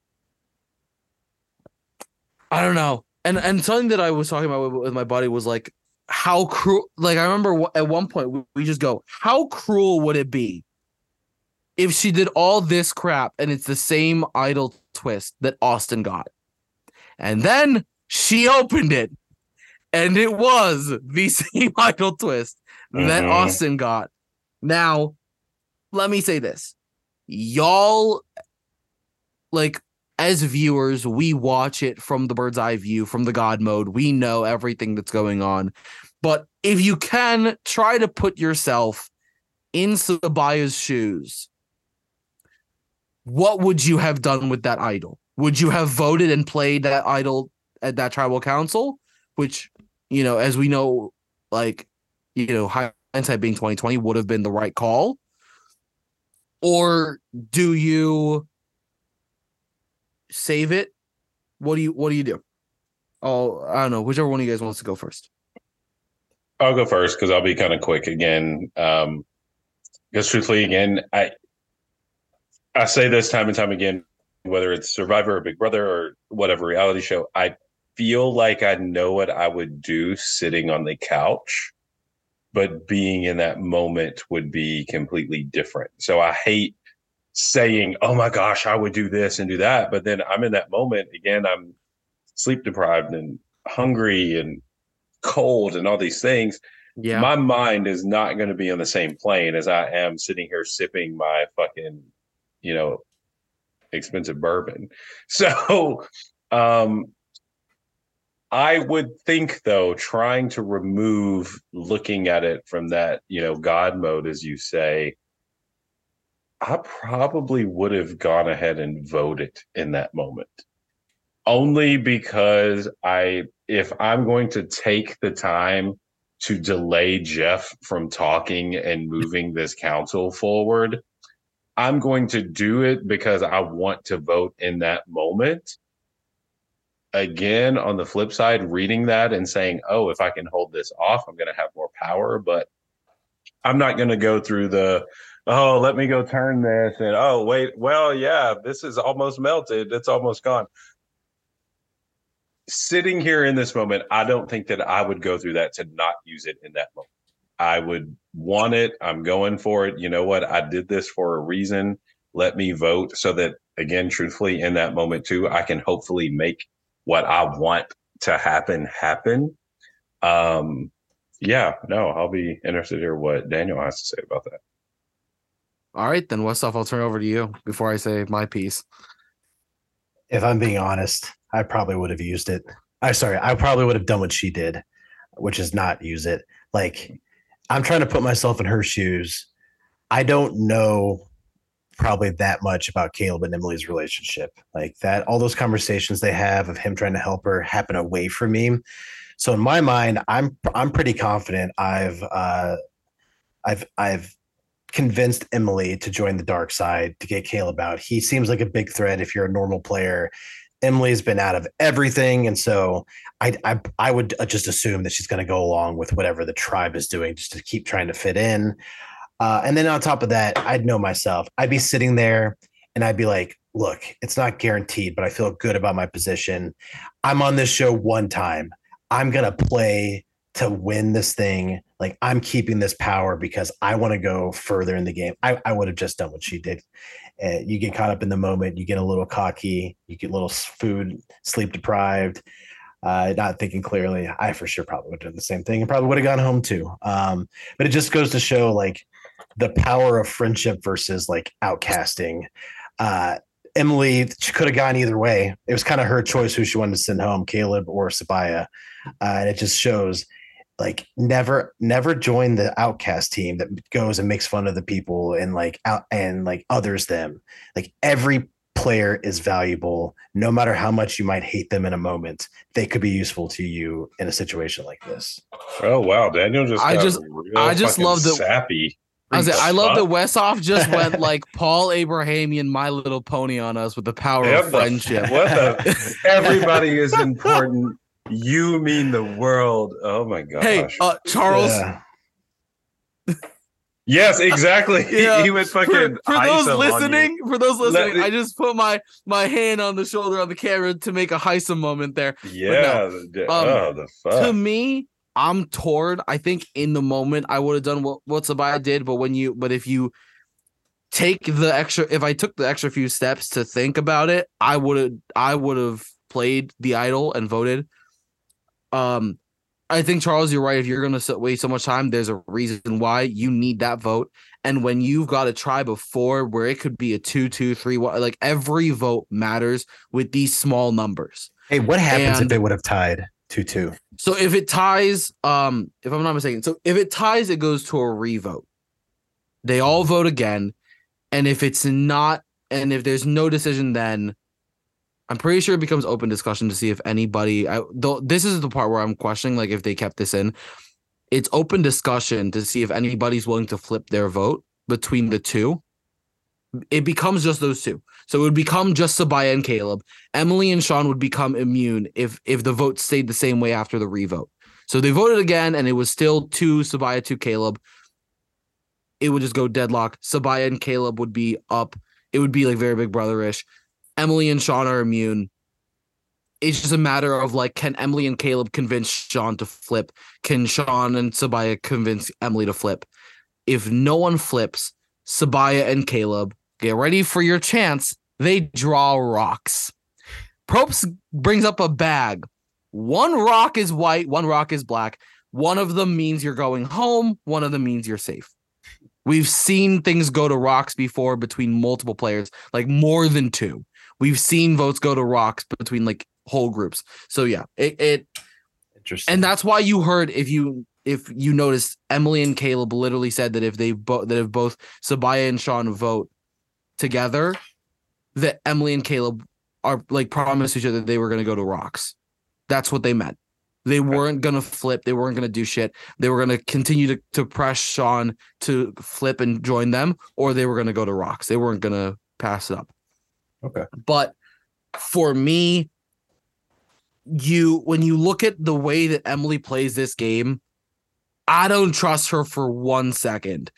A: I don't know. And and something that I was talking about with, with my buddy was like how cruel like I remember at one point we, we just go, how cruel would it be if she did all this crap and it's the same idol twist that Austin got. And then she opened it and it was the same idol twist that
C: Mhm.
A: Austin got. Now, let me say this. Y'all like as viewers, we watch it from the bird's eye view, from the God mode. We know everything that's going on. But if you can try to put yourself in Sabiyah's shoes, what would you have done with that idol? Would you have voted and played that idol at that tribal council? Which, you know, as we know, like, you know, hindsight being 2020 would have been the right call. Or do you save it? What do you what do you do? Oh, I don't know. Whichever one of you guys wants to go first.
C: I'll go first because I'll be kind of quick again. Um, because truthfully, again, I I say this time and time again, whether it's Survivor or Big Brother or whatever reality show, I feel like I know what I would do sitting on the couch, but being in that moment would be completely different. So I hate saying, "Oh my gosh, I would do this and do that," but then I'm in that moment again. I'm sleep deprived and hungry and cold and all these things.
A: Yeah.
C: My mind is not going to be on the same plane as I am sitting here sipping my fucking, you know, expensive bourbon. So, um, I would think though, trying to remove looking at it from that, you know, God mode, as you say, I probably would have gone ahead and voted in that moment. Only because I, if I'm going to take the time to delay Jeff from talking and moving this council forward, I'm going to do it because I want to vote in that moment. Again, on the flip side, reading that and saying, oh, if I can hold this off, I'm going to have more power. But I'm not going to go through the, oh, let me go turn this and, oh, wait, well, yeah, this is almost melted. It's almost gone. Sitting here in this moment, I don't think that I would go through that to not use it in that moment. I would want it. I'm going for it. You know what? I did this for a reason. Let me vote so that, again, truthfully, in that moment too, I can hopefully make what I want to happen happen. Um, yeah, no, I'll be interested to hear what Daniel has to say about that.
A: All right, then Westhoff, I'll turn over to you before I say my piece.
B: If I'm being honest, I probably would have used it. I sorry, I probably would have done what she did, which is not use it. Like I'm trying to put myself in her shoes. I don't know probably that much about Kaleb and Emily's relationship. Like that, all those conversations they have of him trying to help her happen away from me. So in my mind, I'm I'm pretty confident I've uh, I've I've convinced Emily to join the dark side to get Kaleb out. He seems like a big threat if you're a normal player. Emily's been out of everything, and so I I, I would just assume that she's going to go along with whatever the tribe is doing, just to keep trying to fit in. Uh, and then on top of that, I'd know myself. I'd be sitting there, and I'd be like, "Look, it's not guaranteed, but I feel good about my position. I'm on this show one time. I'm gonna play to win this thing. Like I'm keeping this power because I want to go further in the game. I, I would have just done what she did. Uh, you get caught up in the moment. You get a little cocky. You get a little food, sleep deprived, uh, not thinking clearly. I for sure probably would have done the same thing and probably would have gone home too. Um, but it just goes to show like the power of friendship versus like outcasting. Uh, Emily, she could have gone either way. It was kind of her choice who she wanted to send home, Kaleb or Sabiyah. Uh, and it just shows like never never join the outcast team that goes and makes fun of the people and like out and like others them like every player is valuable no matter how much you might hate them in a moment they could be useful to you in a situation like this
C: oh wow daniel just
A: i just i just love the
C: sappy
A: I, was I love that Westhoff just went like Paul Abrahamian, My Little Pony on us with the power of friendship.
C: What the? Everybody is important. You mean the world. Oh my gosh.
A: Hey, uh, Charles. Yeah.
C: yes, exactly. Yeah. He, he went fucking.
A: For, for those listening, for those listening, Let, I just put my my hand on the shoulder of the camera to make a Heisa moment there.
C: Yeah. No, um, oh, the fuck.
A: To me, I'm torn. I think in the moment I would have done what what Sabiyah did, but when you but if you take the extra if I took the extra few steps to think about it, I would have I would have played the idol and voted um, I think Charles, you're right. If you're going to waste so much time, there's a reason why you need that vote. And when you've got a tribe of four, where it could be a two, two, three, like every vote matters with these small numbers.
B: Hey, what happens and, if they would have tied two, two?
A: So if it ties, um, if I'm not mistaken, so if it ties, it goes to a revote. They all vote again, and if it's not, and if there's no decision, then I'm pretty sure it becomes open discussion to see if anybody. I, though this is the part where I'm questioning, like if they kept this in. It's open discussion to see if anybody's willing to flip their vote between the two. It becomes just those two, so it would become just Sabiyah and Kaleb. Emily and Sean would become immune if if the vote stayed the same way after the revote. So they voted again, and it was still two Sabiyah, two Kaleb. It would just go deadlock. Sabiyah and Kaleb would be up. It would be like very big brotherish. Emily and Sean are immune. It's just a matter of like, can Emily and Kaleb convince Sean to flip? Can Sean and Sabiyah convince Emily to flip? If no one flips, Sabiyah and Kaleb get ready for your chance. They draw rocks. Probst brings up a bag. One rock is white, one rock is black. One of them means you're going home, one of them means you're safe. We've seen things go to rocks before between multiple players, like more than two. We've seen votes go to rocks between like whole groups. So yeah, it, it interesting. And that's why you heard if you if you noticed Emily and Kaleb literally said that if they both that if both Sabiyah and Sean vote together, that Emily and Kaleb are like promised each other they were gonna go to rocks. That's what they meant. They weren't gonna flip. They weren't gonna do shit. They were gonna continue to, to press Sean to flip and join them, or they were gonna go to rocks. They weren't gonna pass it up.
B: Okay.
A: But for me, you when you look at the way that Emily plays this game, I don't trust her for one second.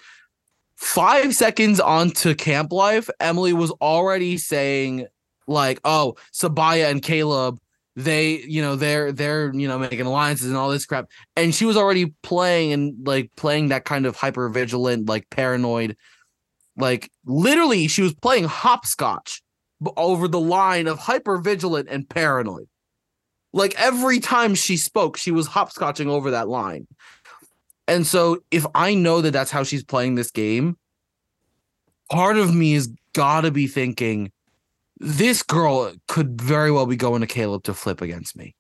A: Five seconds onto camp life, Emily was already saying, like, oh, Sabiyah and Kaleb, they, you know, they're they're, you know, making alliances and all this crap. And she was already playing and like playing that kind of hyper vigilant, like paranoid. Like literally, she was playing hopscotch over the line of hyper vigilant and paranoid. Like every time she spoke, she was hopscotching over that line. And so if I know that that's how she's playing this game, part of me has got to be thinking this girl could very well be going to Kaleb to flip against me.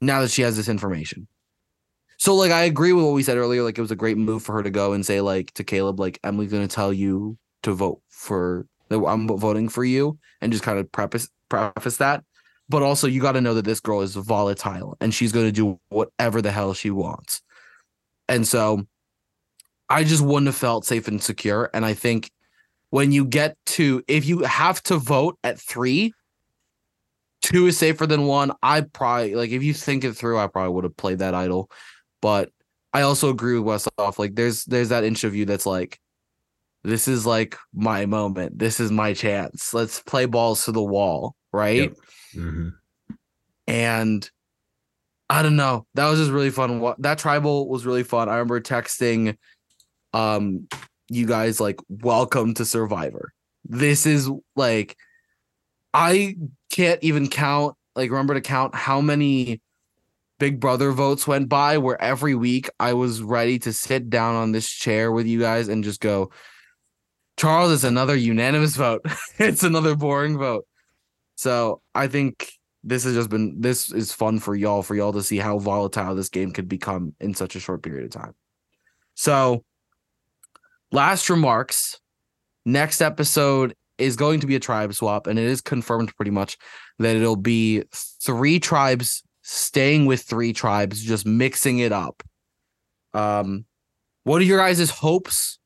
A: Now that she has this information. So like I agree with what we said earlier like it was a great move for her to go and say like to Kaleb like Emily's going to tell you to vote for that I'm voting for you and just kind of preface preface that. But also you got to know that this girl is volatile and she's going to do whatever the hell she wants. And so I just wouldn't have felt safe and secure. And I think when you get to if you have to vote at three, two is safer than one. I probably like if you think it through, I probably would have played that idol. But I also agree with Westhoff. Like there's there's that inch of you that's like, this is like my moment. This is my chance. Let's play balls to the wall, right? Yep. Mm-hmm. And I don't know. That was just really fun. That tribal was really fun. I remember texting um you guys like welcome to Survivor. This is like I can't even count like remember to count how many Big Brother votes went by where every week I was ready to sit down on this chair with you guys and just go, Charles is another unanimous vote. it's another boring vote. So I think this has just been this is fun for y'all for y'all to see how volatile this game could become in such a short period of time. So last remarks. Next episode is going to be a tribe swap, and it is confirmed pretty much that it'll be three tribes staying with three tribes, just mixing it up. Um, what are your guys' hopes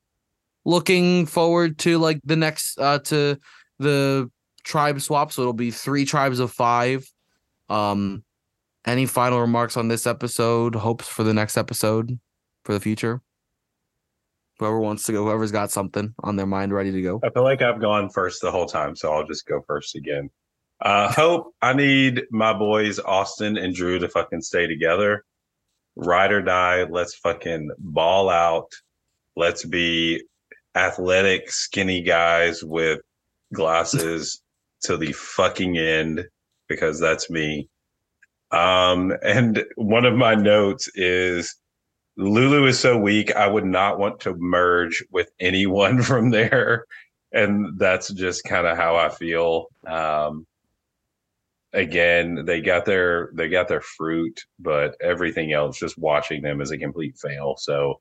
A: looking forward to like the next uh to the tribe swap so it'll be three tribes of five. Um any final remarks on this episode? Hopes for the next episode for the future? Whoever wants to go whoever's got something on their mind ready to go.
C: I feel like i've gone first the whole time so i'll just go first again. Uh hope i need my boys austin and drew to fucking stay together. Ride or die let's fucking ball out. Let's be athletic, skinny guys with glasses to the fucking end because that's me. Um, and one of my notes is Lulu is so weak. I would not want to merge with anyone from there. And that's just kind of how I feel. Um, again, they got their they got their fruit, but everything else, just watching them is a complete fail. So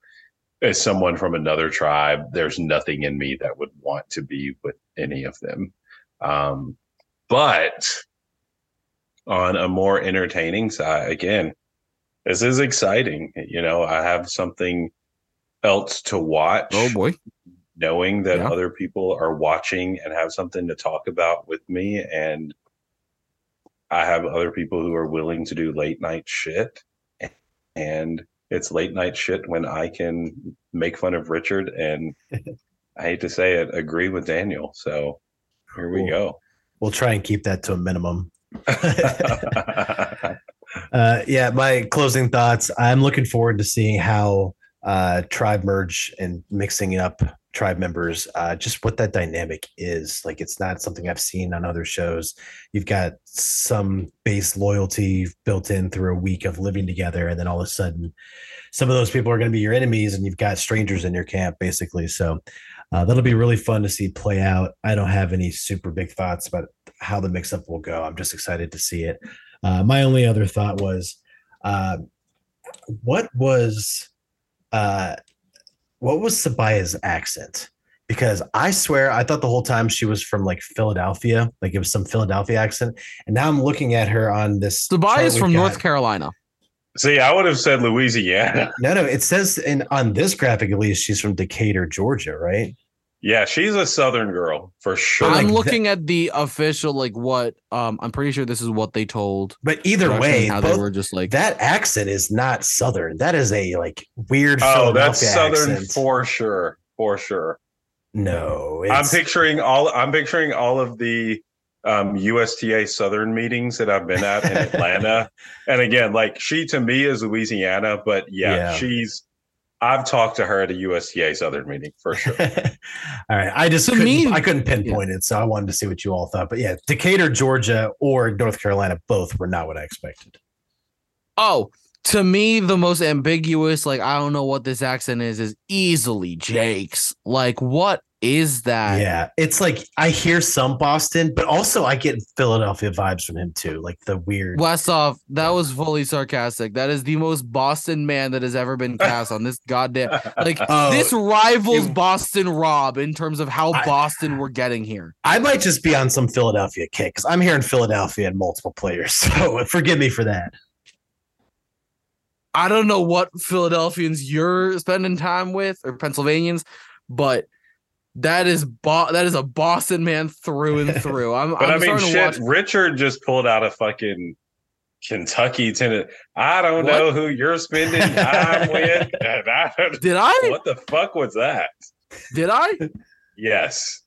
C: as someone from another tribe, there's nothing in me that would want to be with any of them. Um, but on a more entertaining side, again, this is exciting. You know, I have something else to watch.
A: Oh boy.
C: Knowing that
A: Yeah.
C: other people are watching and have something to talk about with me. And I have other people who are willing to do late night shit. And it's late night shit when I can make fun of Richard and I hate to say it, agree with Daniel. So here we go.
B: We'll try and keep that to a minimum. Uh, yeah, my closing thoughts. I'm looking forward to seeing how uh, tribe merge and mixing up tribe members, uh, just what that dynamic is. Like, it's not something I've seen on other shows. You've got some base loyalty built in through a week of living together, and then all of a sudden, some of those people are going to be your enemies, and you've got strangers in your camp, basically. So. Uh, that'll be really fun to see play out. I don't have any super big thoughts about how the mix up will go. I'm just excited to see it. Uh, my only other thought was, uh, what was, uh, what was Sabiyah's accent? Because I swear I thought the whole time she was from like Philadelphia, like it was some Philadelphia accent, and now I'm looking at her on this. Sabiyah
A: is from
B: got.
A: North Carolina.
C: See, I would have said Louisiana.
B: No, no, it says in on this graphic at least she's from Decatur, Georgia, right?
C: Yeah, she's a Southern girl for sure.
A: I'm
B: that-
A: looking at the official, like what um I'm pretty sure this is what they told.
B: But either way,
A: how
B: both-
A: they were just like
B: that accent is not Southern. That is a like weird.
C: oh, that's
B: Philadelphia
C: Southern
B: accent.
C: for sure, for sure.
B: No,
C: I'm picturing all. I'm picturing all of the um, USTA Southern meetings that I've been at in Atlanta. and again, like she to me is Louisiana, but yeah,
B: Yeah.
C: she's. I've talked to her at a USTA Southern meeting for sure.
B: all right. I just
A: To
B: couldn't,
A: me-
B: I couldn't pinpoint it, so I wanted to see what you all thought. But yeah, Decatur, Georgia, or North Carolina, both were not what I expected.
A: Oh, to me, the most ambiguous, like I don't know what this accent is, is easily Jake's. Like, what is that?
B: yeah, it's like I hear some Boston, but also I get Philadelphia vibes from him too, like the weird.
A: Westhoff, that was fully sarcastic. That is the most Boston man that has ever been cast on this goddamn. Like
B: Oh,
A: this rivals
B: you-
A: Boston Rob in terms of how
B: I-
A: Boston we're getting here.
B: I might just be on some Philadelphia kick because I'm here in Philadelphia and multiple players. So forgive me for that.
A: I don't know what Philadelphians you're spending time with or Pennsylvanians, but that is Bo- that is a Boston man through and through. I'm,
C: But
A: I'm
C: i mean, shit.
A: watch.
C: Richard just pulled out a fucking Kentucky tenant. I don't
A: What?
C: know who you're spending time with. I
A: Did I?
C: what the fuck was that?
A: Did I?
C: Yes.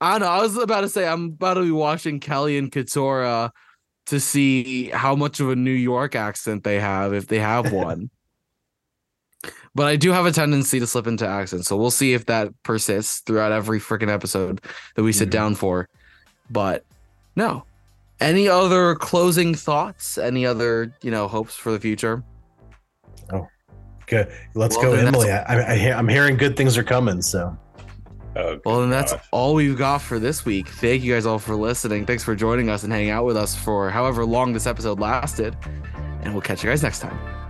A: I know. I was about to say I'm about to be watching Kellie and Katurah to see how much of a New York accent they have, if they have one. But I do have a tendency to slip into accents, so we'll see if that persists throughout every freaking episode that we sit
B: Mhm.
A: down for. But no. Any other closing thoughts? Any other, you know, hopes for the future?
B: Oh, good. Let's
A: Well,
B: go, Emily. I, I, I hear, I'm hearing good things are coming. So
C: Oh,
A: Well, then that's
C: gosh.
A: all we've got for this week. Thank you guys all for listening. Thanks for joining us and hanging out with us for however long this episode lasted. And we'll catch you guys next time.